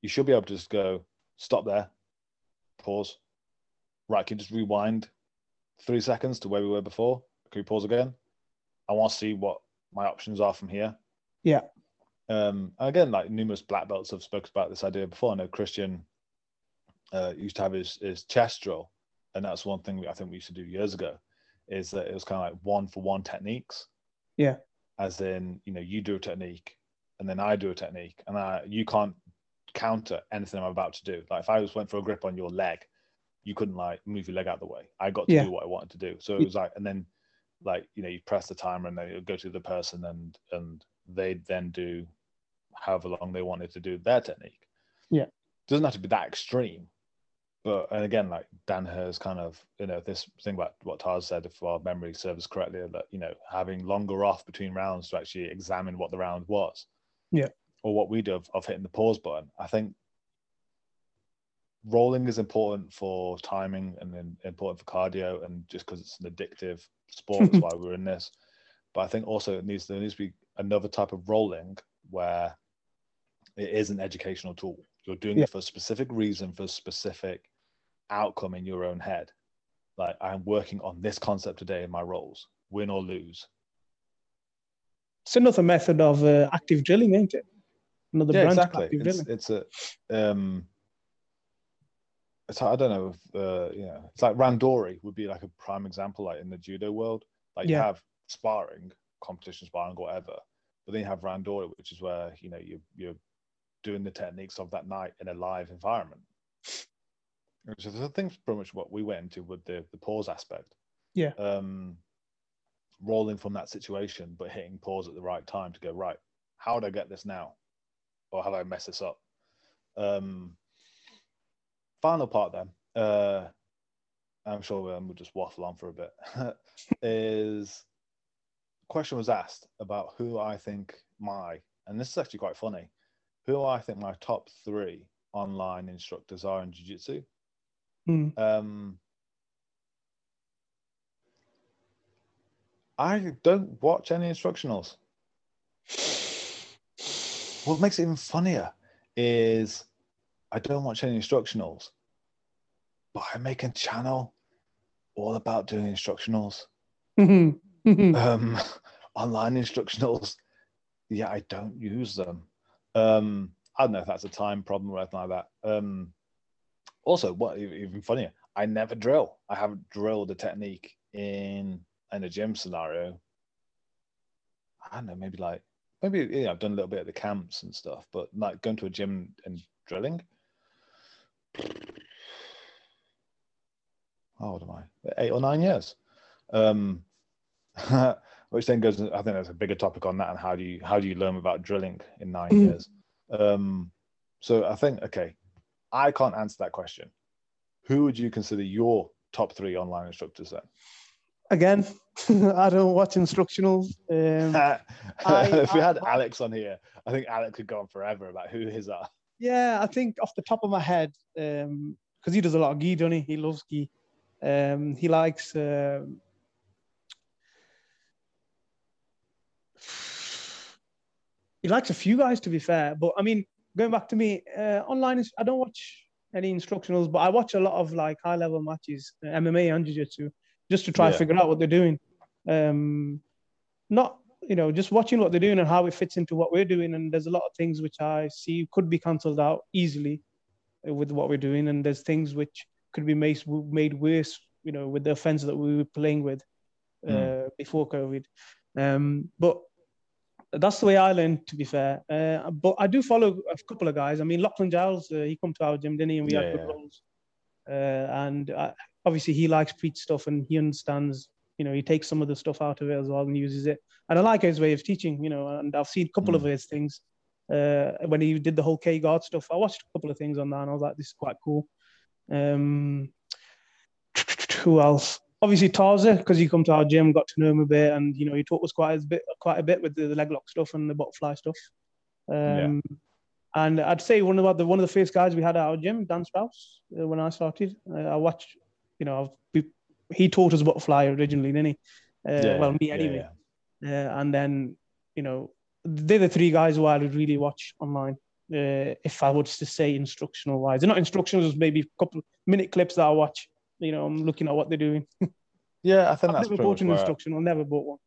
you should be able to just go stop there, pause. Right, can you just rewind three seconds to where we were before? Can we pause again? I want to see what my options are from here. Yeah. Um, and again, like numerous black belts have spoken about this idea before. I know Christian uh, used to have his, his chest drill, and that's one thing I think we used to do years ago. Is that it was kind of like one for one techniques. Yeah. As in, you know, you do a technique, and then I do a technique, and I, you can't counter anything I'm about to do. Like if I just went for a grip on your leg, you couldn't like move your leg out of the way. I got to Yeah. do what I wanted to do. So it was like, and then like you know, you press the timer and would go to the person and and they'd then do however long they wanted to do their technique. Yeah. doesn't have to be that extreme. But and again, like Dan has kind of, you know, this thing about what Taz said, if our memory serves correctly, that you know, having longer off between rounds to actually examine what the round was. Yeah. Or what we do of, of hitting the pause button. I think rolling is important for timing and then important for cardio and just because it's an addictive sport that's [LAUGHS] why we're in this but i think also it needs there needs to be another type of rolling where it is an educational tool you're doing Yeah. it for a specific reason for a specific outcome in your own head like i'm working on this concept today in my roles win or lose It's another method of uh, active drilling, ain't it? Another yeah branch of exactly active it's, drilling. it's a um it's i don't know if uh yeah it's like randori would be like a prime example like in the judo world like you have sparring competition sparring whatever but then you have randori which is where you know you you're doing the techniques of that night in a live environment which is i think pretty much what we went into with the the pause aspect Yeah. um rolling from that situation, but hitting pause at the right time to go right. How do I get this now, or have I messed this up? Um, final part then. Uh, I'm sure um, we'll just waffle on for a bit. [LAUGHS] is question was asked about who I think my, and this is actually quite funny, who I think my top three online instructors are in Jiu Jitsu. Mm. Um, I don't watch any instructionals. [SIGHS] What makes it even funnier is I don't watch any instructionals, but I make a channel all about doing instructionals. Mm-hmm. [LAUGHS] Um, [LAUGHS] online instructionals, yeah, I don't use them. Um, I don't know if that's a time problem or anything like that. Um, also, what even funnier, I never drill. I haven't drilled a technique in in a gym scenario. I don't know, maybe like maybe yeah, I've done a little bit at the camps and stuff, but like going to a gym and drilling. How old am I? Eight or nine years. Um, [LAUGHS] which then goes. I think there's a bigger topic on that, and how do you how do you learn about drilling in 9 Mm. years? Um, so I think okay, I can't answer that question. Who would you consider your top three online instructors then? Again, [LAUGHS] I don't watch instructionals. Um, [LAUGHS] if we had I- Alex on here, I think Alex could go on forever about who his are. Yeah, I think off the top of my head, because he does a lot of gi, doesn't he? He loves gi. Um, he likes. um he likes a few guys, to be fair. But I mean, going back to me, uh, online is I don't watch any instructionals, but I watch a lot of like high level matches, uh, MMA and jiu-jitsu, just to try Yeah. figure out what they're doing. Um, not you know just watching what they're doing and how it fits into what we're doing. And there's a lot of things which I see could be cancelled out easily with what we're doing, and there's things which could be made made worse, you know, with the offense that we were playing with uh, before COVID. Um, but that's the way I learned, to be fair. Uh, but I do follow a couple of guys. I mean, Lachlan Giles, uh, he come to our gym, didn't he? And we Yeah, had good yeah. roles. Uh, and uh, obviously, he likes Priit's stuff and he understands. You know, he takes some of the stuff out of it as well and uses it. And I like his way of teaching. You know, and I've seen a couple of Mm. his things. Uh, when he did the whole K guard stuff, I watched a couple of things on that, and I was like, "This is quite cool." Um, [TSK] who else? Obviously Tarza, because he come to our gym, got to know him a bit, and you know he taught us quite a bit, quite a bit with the, the leg lock stuff and the butterfly stuff. Um, And I'd say one of the one of the first guys we had at our gym, Dan Strauss, uh, when I started. Uh, I watched, you know, we, he taught us butterfly originally, didn't he? Uh, well, me anyway. yeah. Uh, and then, you know, they're the three guys who I would really watch online. Uh, if I was to say instructional wise, they're not instructional, just maybe a couple minute clips that I watch. You know, I'm looking at what they're doing. [LAUGHS] Yeah, I think I've that's never bought an instructional, never bought one.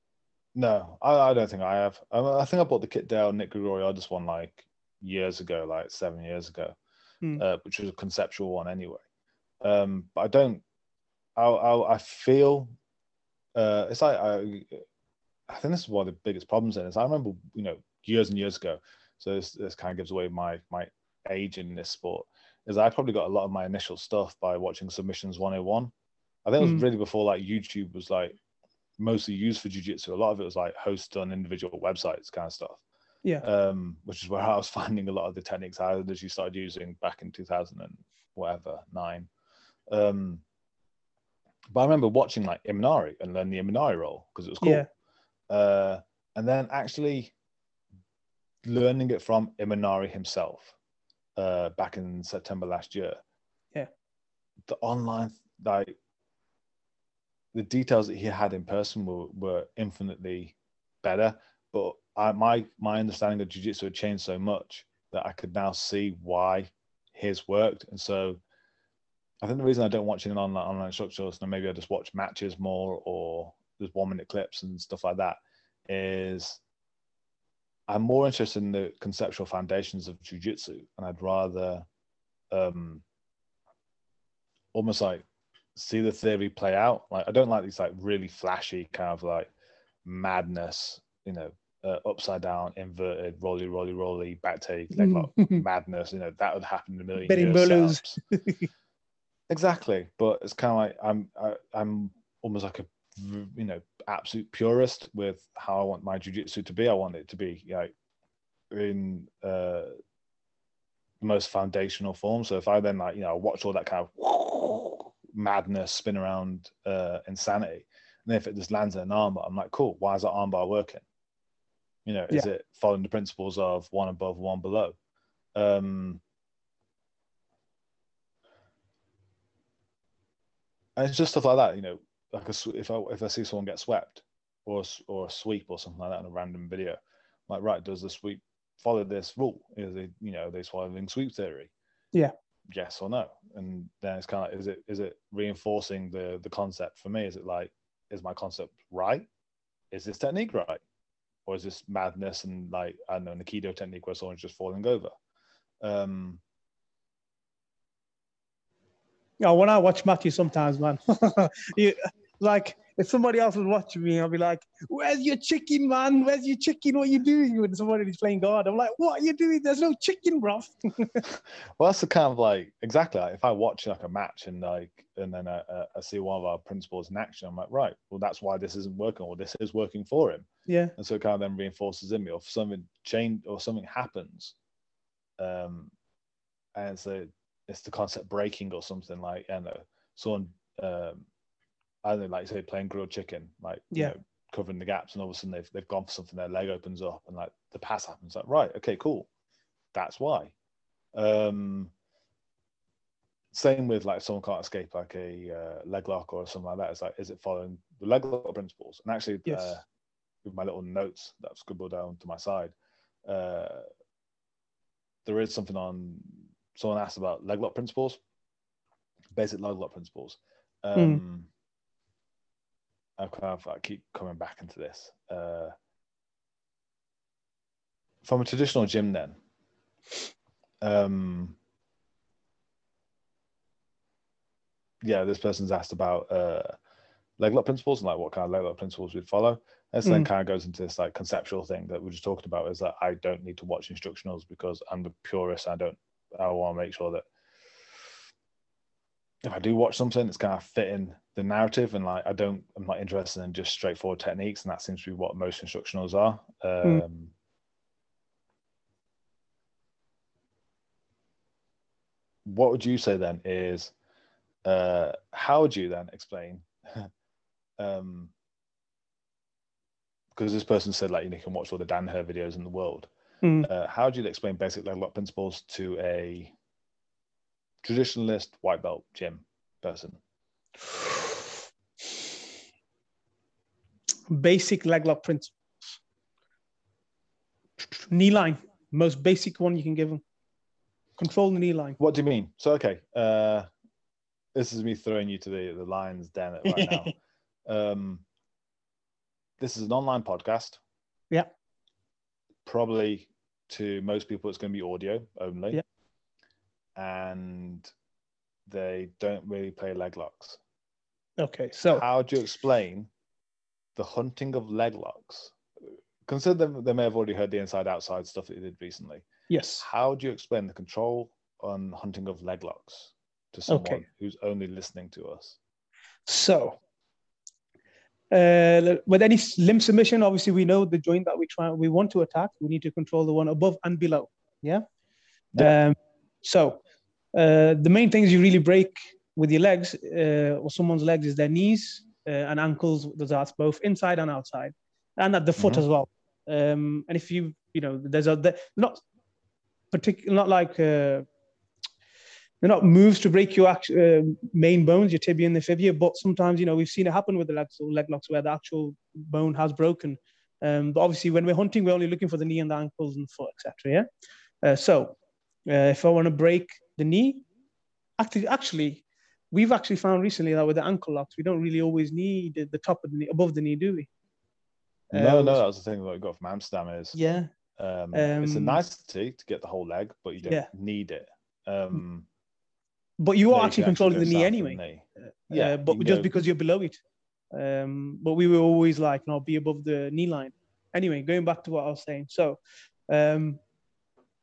No, I, I don't think I have. I, I think I bought the Kit Dale Nick Gregoriades just one like years ago, like seven years ago, Hmm. uh, which was a conceptual one anyway. Um, but I don't. I I, I feel uh, it's like I. I think this is one of the biggest problems in is I remember you know years and years ago. So this this kind of gives away my my age in this sport. Is I probably got a lot of my initial stuff by watching Submissions 101. I think it was Hmm. really before like YouTube was like mostly used for jiu-jitsu. A lot of it was like hosted on individual websites kind of stuff. Yeah. Um, which is where I was [LAUGHS] finding a lot of the techniques I literally started using back in 2000 and whatever, nine. Um, but I remember watching like Imanari and learn the Imanari roll because it was cool. Yeah. Uh, and then actually learning it from Imanari himself uh, back in September last year. Yeah. The online, like, the details that he had in person were, were infinitely better. But I, my my understanding of jiu-jitsu had changed so much that I could now see why his worked. And so I think the reason I don't watch an online online instructors and maybe I just watch matches more or just one minute clips and stuff like that is I'm more interested in the conceptual foundations of jiu-jitsu and I'd rather um almost like see the theory play out. Like I don't like these like really flashy kind of like madness, you know, uh, upside down, inverted, rolly, rolly, rolly, back take, leg lock [LAUGHS] madness. You know, that would happen in a million Betting years. [LAUGHS] exactly, but it's kind of like I'm I, I'm almost like a you know absolute purist with how I want my jujitsu to be. I want it to be like in uh, the most foundational form. So if I then like you know watch all that kind of [LAUGHS] madness spin around uh, insanity, and if it just lands in an armbar, I'm like, cool. Why is that armbar working? You know, is Yeah. it following the principles of one above, one below? Um, and it's just stuff like that. You know, like a, if I if I see someone get swept or or a sweep or something like that in a random video, I'm like right, does the sweep follow this rule? Is it you know they following sweep theory? Yeah. Yes or no? And then it's kind of is it is it reinforcing the the concept for me? Is it like is my concept right? Is this technique right? Or is this madness and like I don't know, Aikido technique where someone's just falling over? Um, Yeah, when I watch Matthew sometimes, man, [LAUGHS] you, like if somebody else was watching me, I'll be like, "Where's your chicken, man? Where's your chicken? What are you doing?" When somebody's playing God, I'm like, "What are you doing? There's no chicken, bro." [LAUGHS] Well, that's the kind of like exactly like if I watch like a match and like and then I, I- I see one of our principles in action, I'm like, right, well, that's why this isn't working, or this is working for him, Yeah, and so it kind of then reinforces in me, or something change or something happens, um, and so it's the concept breaking or something like, I don't know, someone, um, I don't know, like say playing grilled chicken, like you know, covering the gaps, and all of a sudden they've they've gone for something, their leg opens up, and like the pass happens, like right, okay, cool, that's why. Um, same with like someone can't escape like a uh, leg lock or something like that. It's like, is it following the leg lock principles? And actually, Yes. uh, with my little notes that I've scribbled down to my side, uh, there is something on. Someone asked about leg lock principles, basic leg lock principles. Um, I kind of I keep coming back into this. Uh, from a traditional gym, then, um, yeah, this person's asked about uh, leg lock principles and like what kind of leg lock principles we'd follow. And so then Mm. kind of goes into this like conceptual thing that we just talked about is that I don't need to watch instructionals because I'm the purist. I don't, I want to make sure that if I do watch something, it's kind of fitting the narrative and like I don't, I'm not interested in just straightforward techniques. And that seems to be what most instructionals are. Um, Mm. What would you say then is, uh, how would you then explain [LAUGHS] um because this person said like you, know, you can watch all the Danaher videos in the world. Mm. Uh, how do you explain basic leg lock principles to a traditionalist white belt gym person? basic leg lock principles. Knee line, most basic one you can give them. Control the knee line. What do you mean? So okay, uh, this is me throwing you to the the lions den right now. [LAUGHS] um, this is an online podcast. Yeah. Probably to most people, it's going to be audio only. Yeah. And they don't really play leg locks. Okay, so How do you explain the hunting of leg locks? Consider them, they may have already heard the inside outside stuff that you did recently. yes, How do you explain the control on hunting of leg locks to someone Okay. who's only listening to us? so uh, with any limb submission, obviously we know the joint that we try we want to attack. We need to control the one above and below. Yeah. Yeah. Um, so uh, the main things you really break with your legs uh, or someone's legs is their knees uh, and ankles. That's both inside and outside, and at the foot Mhm. as well. Um, and if you you know there's a the, not particular not like uh, they're not moves to break your uh, main bones, your tibia and the fibula, but sometimes you know we've seen it happen with the legs or leg locks where the actual bone has broken. Um, but obviously, when we're hunting, we're only looking for the knee and the ankles and the foot, etc. Yeah. Uh, so, uh, if I want to break the knee, actually, actually, we've actually found recently that with the ankle locks, we don't really always need the, top of the knee, above the knee, do we? No, Uh, no, that was the thing that we got from Amsterdam is Yeah. um, it's a Um, nicety to get the whole leg, but you don't Yeah. need it. Um, But you are actually controlling the knee anyway. knee. Yeah, uh, but just go- because you're below it. Um, but we were always like, no, be above the knee line. Anyway, going back to what I was saying. So, um,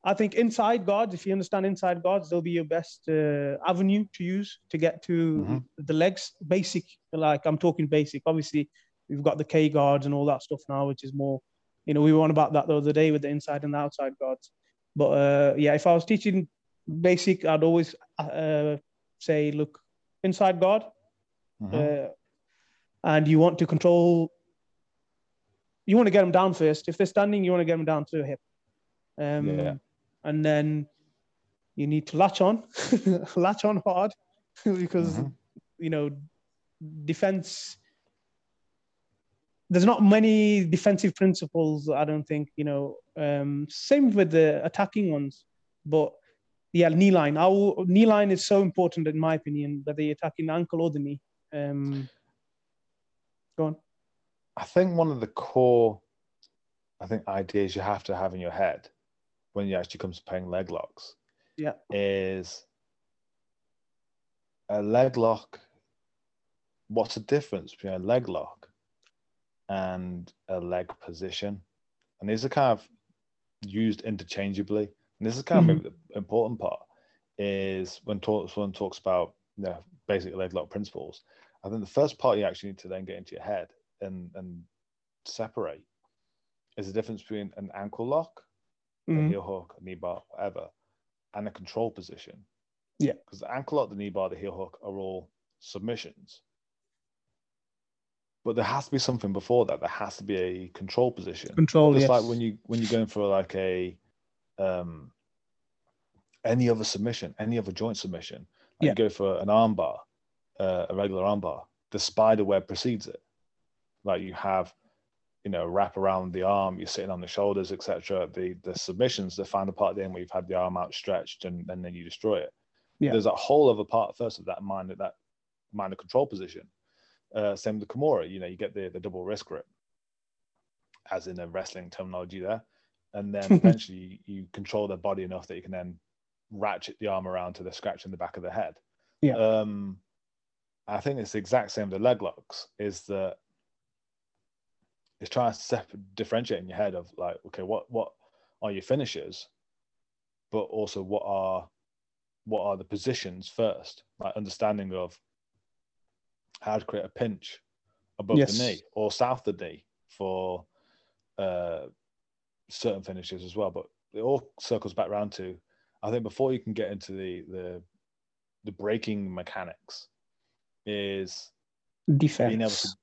I think inside guards, if you understand inside guards, they'll be your best uh, avenue to use to get to Mhm. the legs. Basic, like I'm talking basic. Obviously, we've got the K guards and all that stuff now, which is more, you know, we were on about that the other day with the inside and the outside guards. But uh, yeah, if I was teaching basic, I'd always uh, say, look, inside guard, Mhm. uh, and you want to control. You want to get them down first. If they're standing, you want to get them down to the hip. Um, Yeah. And then you need to latch on, [LAUGHS] latch on hard, [LAUGHS] because Mhm. you know defense. There's not many defensive principles. I don't think you know. Um, same with the attacking ones, but yeah, knee line. Our knee line is so important in my opinion, whether you're attacking the ankle or the knee. Um, go on. I think one of the core, I think ideas you have to have in your head when you actually comes to playing leg locks Yeah. is a leg lock. What's the difference between a leg lock and a leg position? And these are kind of used interchangeably. And this is kind of maybe the important part is when talks when talks about you know, basic leg lock principles. I think the first part you actually need to then get into your head and and separate is the difference between an ankle lock, a Mhm. heel hook, a knee bar, whatever, and a control position. Yeah. Because the ankle lock, the knee bar, the heel hook are all submissions. But there has to be something before that. There has to be a control position. Control. It's yes. like when you when you're going for like a um any other submission, any other joint submission. Like Yeah. You go for an armbar, uh, a regular armbar. The spider web precedes it. Like you have, you know, wrap around the arm. You're sitting on the shoulders, etc. The the submissions, the final part at the end where you've had the arm outstretched and, and then you destroy it. Yeah. There's that whole other part first of that mind that mind of control position. Uh, same with the Kimura. You know, you get the the double wrist grip, as in the wrestling terminology there, and then [LAUGHS] eventually you control their body enough that you can then ratchet the arm around to the scratch in the back of the head. Yeah. Um, I think it's the exact same with the leg locks. Is that it's trying to separate, differentiate in your head of like, okay, what what are your finishes, but also what are what are the positions first, like understanding of how to create a pinch above Yes. the knee or south the knee for uh, certain finishes as well. But it all circles back around to, I think, before you can get into the the the breaking mechanics, is able to, defense.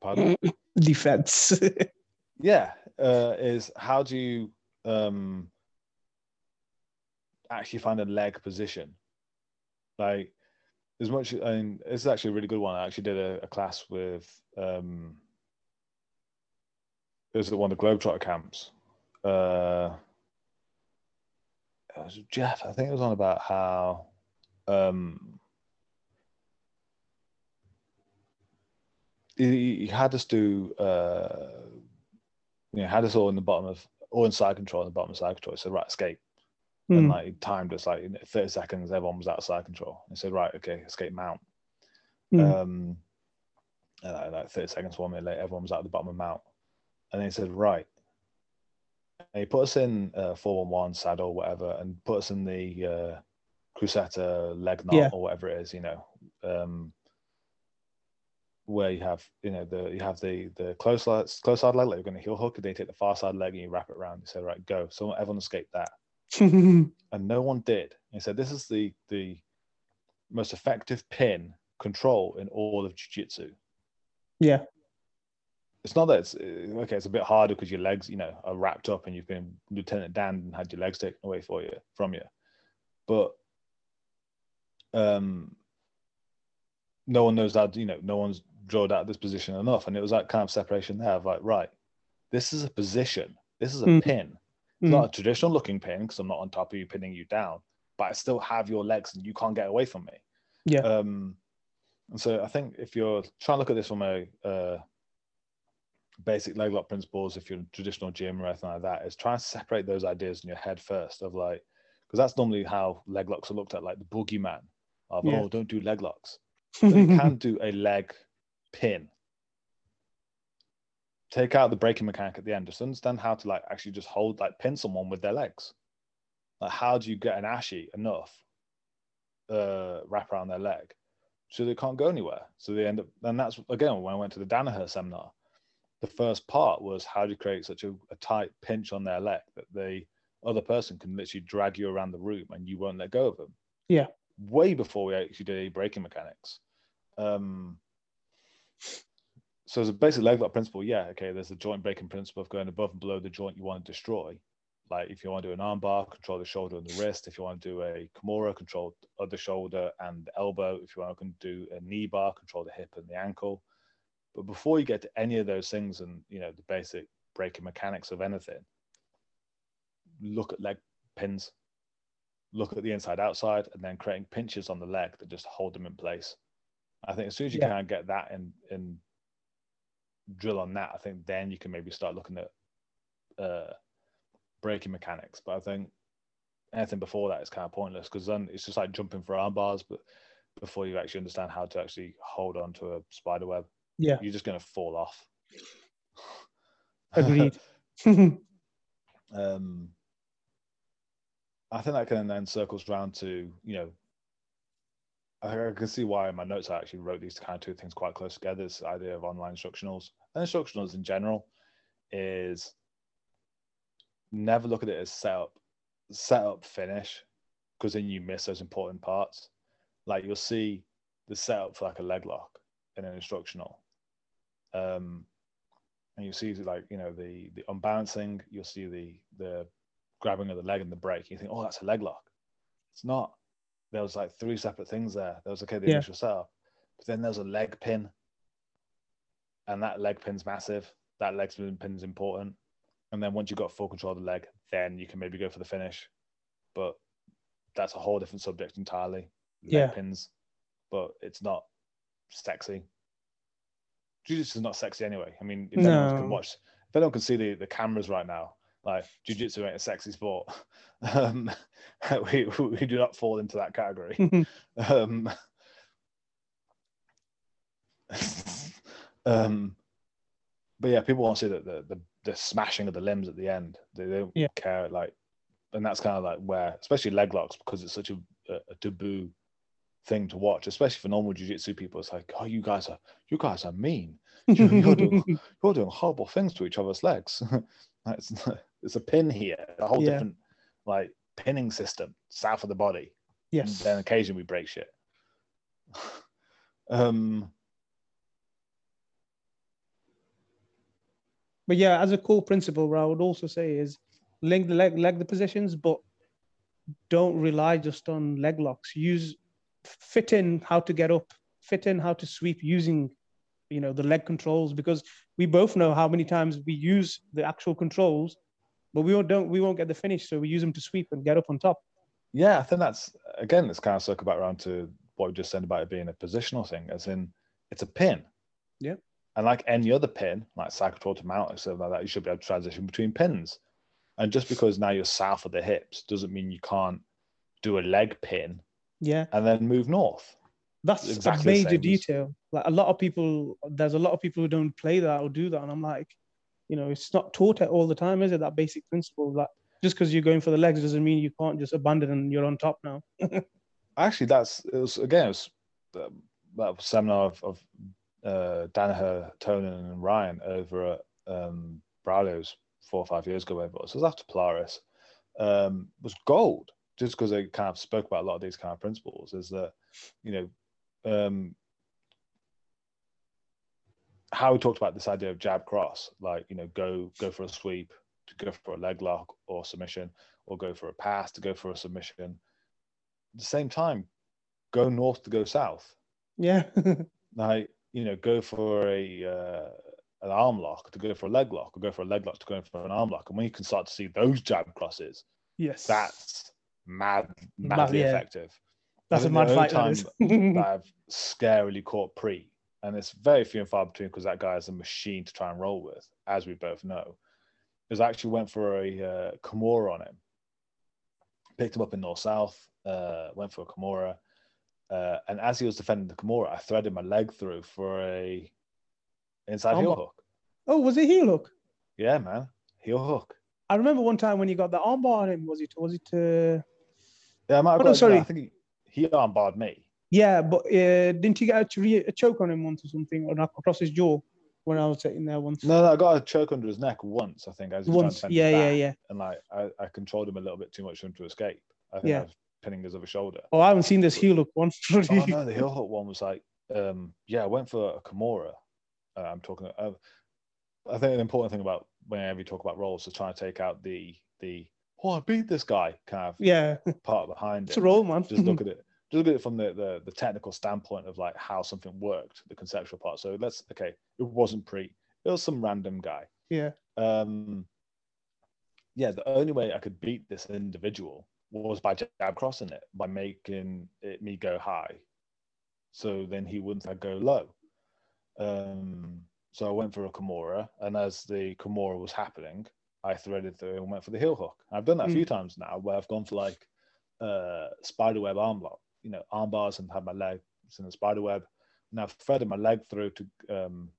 pardon, [LAUGHS] defense. [LAUGHS] yeah, uh, is how do you um, actually find a leg position, like as much. I mean, this is actually a really good one. I actually did a, a class with. Um, it was at one of the Globetrotter camps. Uh, was Jeff. I think it was on about how um, he, he had us do, uh, you know, had us all in the bottom of, all in side control, in the bottom of side control. He said, right, escape. And Mm. like he timed us like in 30 seconds, everyone was out of side control. He said, right, okay, escape mount. Mm. Um, and like, like 30 seconds, one minute later, everyone was out of the bottom of mount. And then he said, right. And he put us in uh, 411 saddle, whatever, and put us in the uh, Crucetta leg knot Yeah. or whatever it is, you know, um, where you have, you know, the you have the the close side, close side leg, like you're going to heel hook, and then you take the far side leg and you wrap it around. You say, right, go. So everyone escaped that [LAUGHS] and no one did. He said, "This is the the most effective pin control in all of jiu-jitsu." yeah. It's not that it's uh, okay. It's a bit harder because your legs, you know, are wrapped up and you've been Lieutenant Dan and had your legs taken away for you from you, but um, no one knows that. You know, no one's drilled out this position enough, and it was that kind of separation there of like, right, this is a position. This is a Mm. pin. It's Mm. not a traditional looking pin because I'm not on top of you pinning you down, but I still have your legs and you can't get away from me. Yeah. Um, and so I think if you're trying to look at this from a uh, basic leg lock principles, if you're a traditional gym or anything like that, is try and separate those ideas in your head first of like, because that's normally how leg locks are looked at, like the boogeyman of, Yeah. oh, don't do leg locks. [LAUGHS] But you can do a leg pin. Take out the breaking mechanic at the end. Just understand how to like actually just hold like pin someone with their legs. Like, how do you get an ashy enough uh, wrap around their leg so they can't go anywhere? So they end up, and that's again when I went to the Danaher seminar. The first part was how do you create such a, a tight pinch on their leg that the other person can literally drag you around the room and you won't let go of them. Yeah. Way before we actually did any braking mechanics. Um, so as a basic leg lock principle, yeah, okay, there's a joint breaking principle of going above and below the joint you want to destroy. Like if you want to do an arm bar, control the shoulder and the wrist. If you want to do a Kimura, control the other shoulder and the elbow. If you want to do a knee bar, control the hip and the ankle. But before you get to any of those things and you know the basic breaking mechanics of anything, look at leg pins, look at the inside outside, and then creating pinches on the leg that just hold them in place. I think as soon as you yeah. can get that and in drill on that, I think then you can maybe start looking at uh, braking mechanics. But I think anything before that is kind of pointless because then it's just like jumping for arm bars, but before you actually understand how to actually hold on to a spider web, yeah, you're just going to fall off. Agreed. [LAUGHS] [LAUGHS] um, I think that can then circles around to you know I, I can see why in my notes I actually wrote these kind of two things quite close together. This idea of online instructionals and instructionals in general is never look at it as setup, setup finish, because then you miss those important parts. Like you'll see the setup for like a leg lock in an instructional, um, and you see like you know the the unbalancing. You'll see the the grabbing of the leg and the break. You think, oh, that's a leg lock. It's not there was like three separate things there. There was okay the yeah. initial setup, but then there's a leg pin, and that leg pin's massive. That leg pin's important, and then once you've got full control of the leg, then you can maybe go for the finish. But that's a whole different subject entirely. Leg yeah. pins, but it's not sexy. Jiu-jitsu is not sexy anyway. I mean, if no. anyone can watch, if anyone can see the, the cameras right now, like jiu-jitsu ain't a sexy sport [LAUGHS] um, [LAUGHS] we, we do not fall into that category [LAUGHS] um, um, but yeah people want to see the, the, the the smashing of the limbs at the end they, they don't yeah. care like and that's kind of like where especially leg locks because it's such a, a, a taboo thing to watch, especially for normal jiu-jitsu people. It's like, oh, you guys are you guys are mean. [LAUGHS] You're, you're doing you're doing horrible things to each other's legs. [LAUGHS] it's there's a pin here, a whole yeah. different like pinning system south of the body. Yes. And then occasionally we break shit. [LAUGHS] um but yeah, as a core principle, what I would also say is link the leg leg the positions, but don't rely just on leg locks. Use fit in how to get up, fit in how to sweep using you know the leg controls because we both know how many times we use the actual controls but we don't we won't get the finish, so we use them to sweep and get up on top. Yeah, I think that's again, it's kind of circle back around to what we just said about it being a positional thing, as in it's a pin. Yeah. And like any other pin, like cyclotron to mount or something like that, you should be able to transition between pins. And just because now you're south of the hips doesn't mean you can't do a leg pin. Yeah. And then move north. That's exactly a major detail. Like a lot of people, there's a lot of people who don't play that or do that, and I'm like, you know, it's not taught at all the time, is it? That basic principle that just because you're going for the legs doesn't mean you can't just abandon and you're on top now. [LAUGHS] Actually, that's it was again it was uh, that seminar of, of uh, Danaher, Tonon, and Ryan over at um, Braulio's four or five years ago. Whatever it was, it was after Polaris. Um, was gold just because they kind of spoke about a lot of these kind of principles. Is that you know um, how we talked about this idea of jab cross, like you know, go go for a sweep to go for a leg lock or submission, or go for a pass to go for a submission. At the same time, go north to go south. Yeah. [LAUGHS] like you know, go for a uh, an arm lock to go for a leg lock, or go for a leg lock to go for an arm lock. And when you can start to see those jab crosses, yes, that's mad, madly yeah. effective. That's a mad fight. Time that [LAUGHS] I've scarily caught Priit and it's very few and far between because that guy is a machine to try and roll with, as we both know. Is actually went for a uh, Kimura on him, picked him up in North South, uh, went for a Kimura, uh, and as he was defending the Kimura, I threaded my leg through for a inside oh, heel hook. Oh, was it heel hook? Yeah, man, heel hook. I remember one time when you got the armbar on him. Was it? Was it? Uh... Yeah, I might have Oh, no, sorry. I think he, he armbarred me. Yeah, but uh, didn't you get a, a choke on him once or something, or across his jaw when I was sitting there once? No, no, I got a choke under his neck once. I think as he was to once. Yeah, yeah, yeah. And like I, I controlled him a little bit too much for him to escape. I think Yeah. I was pinning his other shoulder. Oh, I haven't seen this heel look once. [LAUGHS] oh no, the heel hook one was like, um, yeah, I went for a Kimura. Uh, I'm talking. Uh, I think an important thing about whenever you talk about roles is trying to take out the the oh I beat this guy kind of yeah, part behind it's it. It's a roll, man. Just look [LAUGHS] at it. Just look at it from the, the the technical standpoint of like how something worked, the conceptual part. So let's okay, it wasn't Priit. It was some random guy. yeah, Um, yeah, the only way I could beat this individual was by jab crossing it, by making it me go high. So then he wouldn't go low. Um, so I went for a Kimura, and as the Kimura was happening, I threaded through and went for the heel hook. I've done that a few times now, where I've gone for like uh, spiderweb arm lock, you know, arm bars, and had my legs in the spiderweb, and I've threaded my leg through to, um,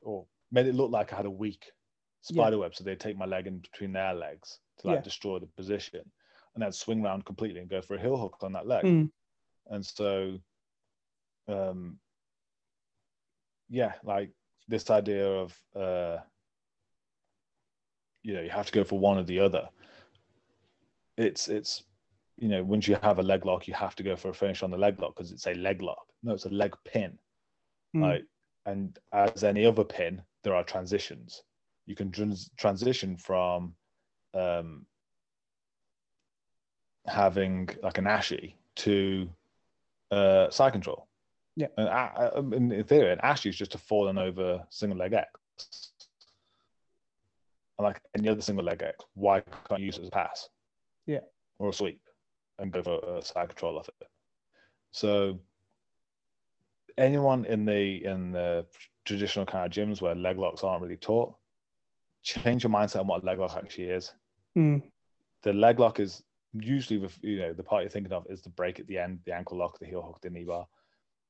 or made it look like I had a weak Yeah. spider web, so they'd take my leg in between their legs to like Yeah. destroy the position, and then swing around completely and go for a heel hook on that leg. Mm. And so, um, yeah, like this idea of, uh, you know, you have to go for one or the other. It's it's, you know, once you have a leg lock, you have to go for a finish on the leg lock because it's a leg lock. No, it's a leg pin. Mm. Like, and as any other pin, there are transitions. You can trans- transition from um, having like an ashi to uh, side control. Yeah. And I, I, in in theory, an ashi is just a fallen over single leg X. And like any other single leg X, why can't you use it as a pass? Yeah. Or a sweep and go for a side control of it. So anyone in the in the traditional kind of gyms where leg locks aren't really taught, change your mindset on what a leg lock actually is. Mm. The leg lock is usually you know the part you're thinking of is the break at the end, the ankle lock, the heel hook, the knee bar.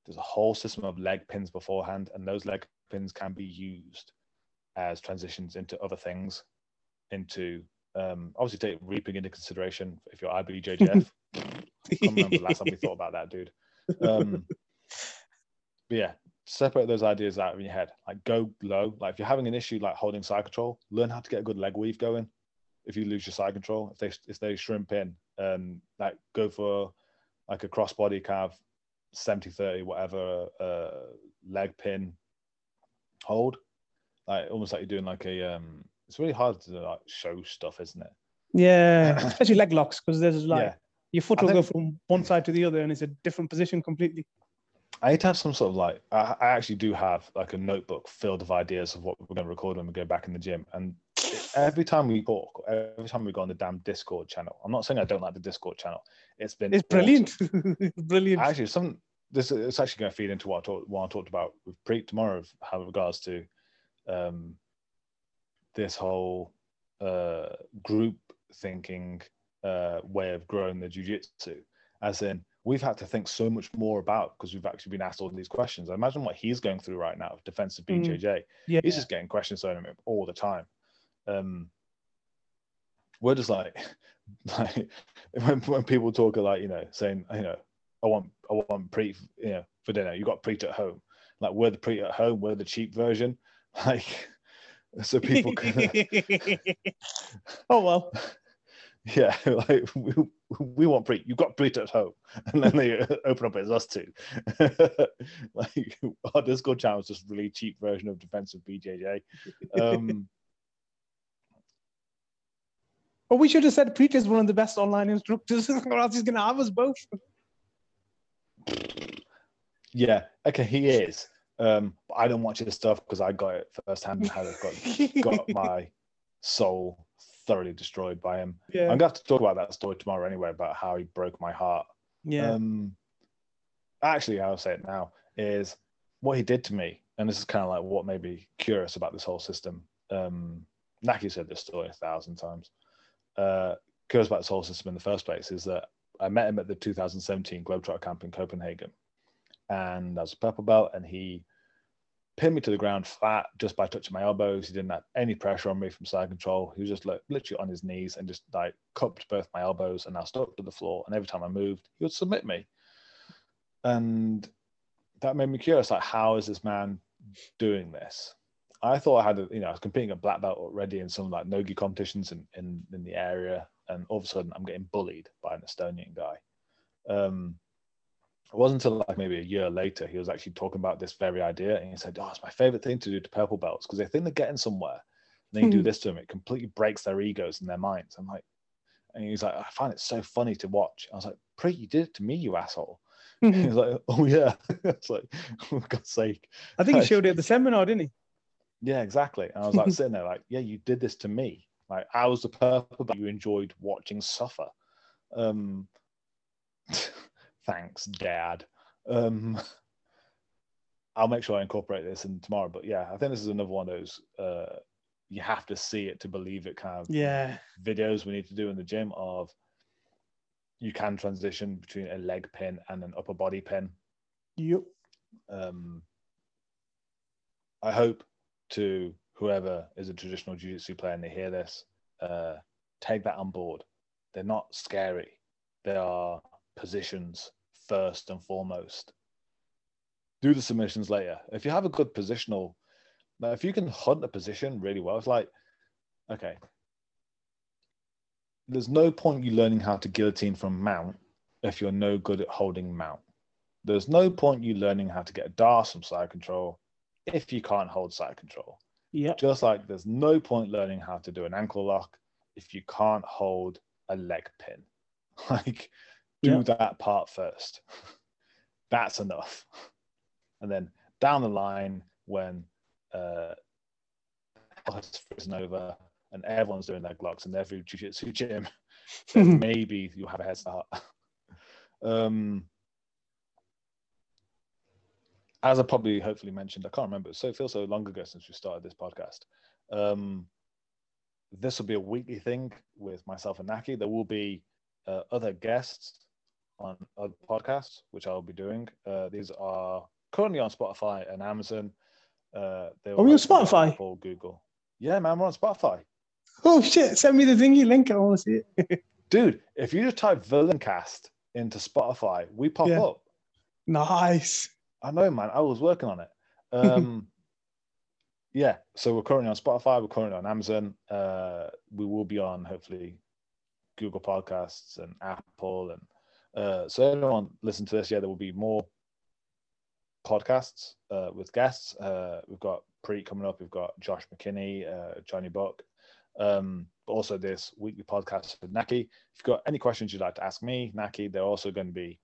There's a whole system of leg pins beforehand, and those leg pins can be used as transitions into other things. Into um, obviously take reaping into consideration if you're IBJJF. I can't remember the last time we thought about that, dude. Um, but yeah, separate those ideas out of your head. Like go low. Like if you're having an issue like holding side control, learn how to get a good leg weave going. If you lose your side control, if they if they shrimp in, um, like go for like a crossbody kind of 70 30 whatever uh leg pin hold like almost like you're doing like a um it's really hard to like show stuff isn't it Yeah, [COUGHS] especially leg locks because there's like yeah your foot will go from one side to the other and it's a different position completely. I need to have some sort of like I, I actually do have like a notebook filled of ideas of what we're going to record when we go back in the gym. And every time we talk, every time we go on the damn Discord channel, I'm not saying I don't like the Discord channel. It's been It's brilliant. [LAUGHS] It's brilliant. Actually, some this it's actually going to feed into what I, talk, what I talked about with Priit tomorrow, of how regards to um, this whole uh, group thinking uh, way of growing the jujitsu. As in, we've had to think so much more about because we've actually been asked all these questions. I imagine what he's going through right now, defensive Mm. BJJ. yeah. He's just getting questions thrown at him all the time. Um, we're just like, [LAUGHS] like when, when people talk like you know saying you know I want I want Priit you know for dinner you got Priit at home like we're the Priit at home we're the cheap version [LAUGHS] like so people [LAUGHS] can, oh well. [LAUGHS] yeah like we, we want Priit you've got Priit at home and then they open up as us too like our Discord channel is just really cheap version of defensive BJJ um But we should have said Priit is one of the best online instructors, or else he's gonna have us both. Yeah, okay, he is. Um, but I don't watch his stuff because I got it firsthand and had got got [LAUGHS] my soul thoroughly destroyed by him. yeah. I'm gonna have to talk about that story tomorrow anyway about how he broke my heart. yeah. Um, actually, I'll say it now is what he did to me, and this is kind of like what made me curious about this whole system. Um, Naki said this story a thousand times. Uh, curious about this whole system in the first place is that I met him at the 2017 Globetrotter camp in Copenhagen, and I was a purple belt, and he pinned me to the ground flat just by touching my elbows. He didn't have any pressure on me from side control. He was just like literally on his knees and just like cupped both my elbows and I stuck to the floor. And every time I moved, he would submit me. And that made me curious, like, how is this man doing this? I thought I had, a, you know, I was competing at black belt already in some like nogi competitions in, in, in the area. And all of a sudden I'm getting bullied by an Estonian guy. Um, it wasn't until like maybe a year later he was actually talking about this very idea and he said oh it's my favorite thing to do to purple belts because they think they're getting somewhere and then you do hmm. this to them it completely breaks their egos and their minds. I'm like and he's like i find it so funny to watch. I was like Priit you did it to me you asshole. Mm-hmm. [LAUGHS] he like oh yeah. [LAUGHS] It's like oh, for god's sake. I think he showed it at the [LAUGHS] seminar didn't he? Yeah exactly. And i was like sitting there like yeah you did this to me. Like i was the purple but you enjoyed watching suffer. Um thanks, Dad. Um, [LAUGHS] I'll make sure I incorporate this in tomorrow. But yeah, I think this is another one of those uh, you have to see it to believe it kind of yeah videos we need to do in the gym of you can transition between a leg pin and an upper body pin. Yep. Um, I hope to whoever is a traditional jiu-jitsu player and they hear this, uh, take that on board. They're not scary. They are positions first and foremost. Do the submissions later. If you have a good positional, now if you can hunt a position really well, it's like, okay, there's no point you learning how to guillotine from mount if you're no good at holding mount. There's no point you learning how to get a D'Arce from side control if you can't hold side control. Yeah. Just like there's no point learning how to do an ankle lock if you can't hold a leg pin. [LAUGHS] Like do yeah. that part first. [LAUGHS] That's enough. And then down the line, when uh, it's frozen over and everyone's doing their glocks and every jiu-jitsu gym, [LAUGHS] then maybe you'll have a head start. [LAUGHS] um, as I probably hopefully mentioned, I can't remember. So it feels so long ago since we started this podcast. Um, this will be a weekly thing with myself and Naki. There will be uh, other guests on other podcasts, which I'll be doing. Uh, these are currently on Spotify and Amazon. Uh, are we on Spotify? Or Google. Yeah, man, we're on Spotify. Oh shit! Send me the thingy link. I want to see it. [LAUGHS] Dude, if you just type Villaincast into Spotify, we pop yeah. up. Nice. I know, man. I was working on it. Um, [LAUGHS] yeah, so we're currently on Spotify. We're currently on Amazon. Uh, we will be on hopefully Google Podcasts and Apple and uh, so anyone listen to this, yeah, there will be more podcasts uh, with guests. Uh, we've got Priit coming up. We've got Josh McKinney, uh, Johnny Buck. Um, but also this weekly podcast with Naki. If you've got any questions you'd like to ask me, Naki, there are also going to be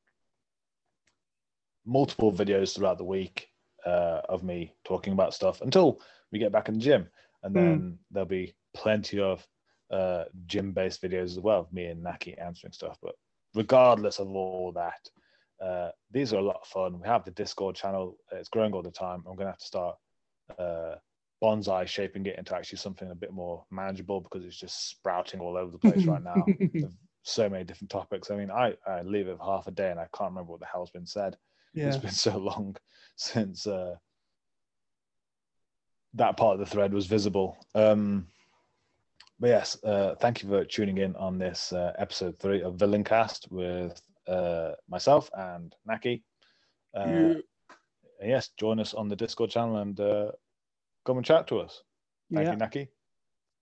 multiple videos throughout the week uh, of me talking about stuff until we get back in the gym. And hmm. then mm. there'll be plenty of uh, gym based videos as well of me and Naki answering stuff. But regardless of all that, uh, these are a lot of fun. We have the Discord channel; it's growing all the time. I'm going to have to start uh, bonsai shaping it into actually something a bit more manageable because it's just sprouting all over the place right now. [LAUGHS] so many different topics. I mean, I, I leave it for half a day and I can't remember what the hell's been said. Yeah. It's been [LAUGHS] so long since uh, that part of the thread was visible. Um, but yes, uh, thank you for tuning in on this uh, episode three of Villaincast with uh, myself and Naki. Uh, yeah. Yes, join us on the Discord channel and uh, come and chat to us. Thank yeah. you, Naki.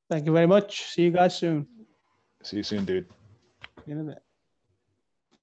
Thank you very much. See you guys soon. See you soon, dude. In a bit.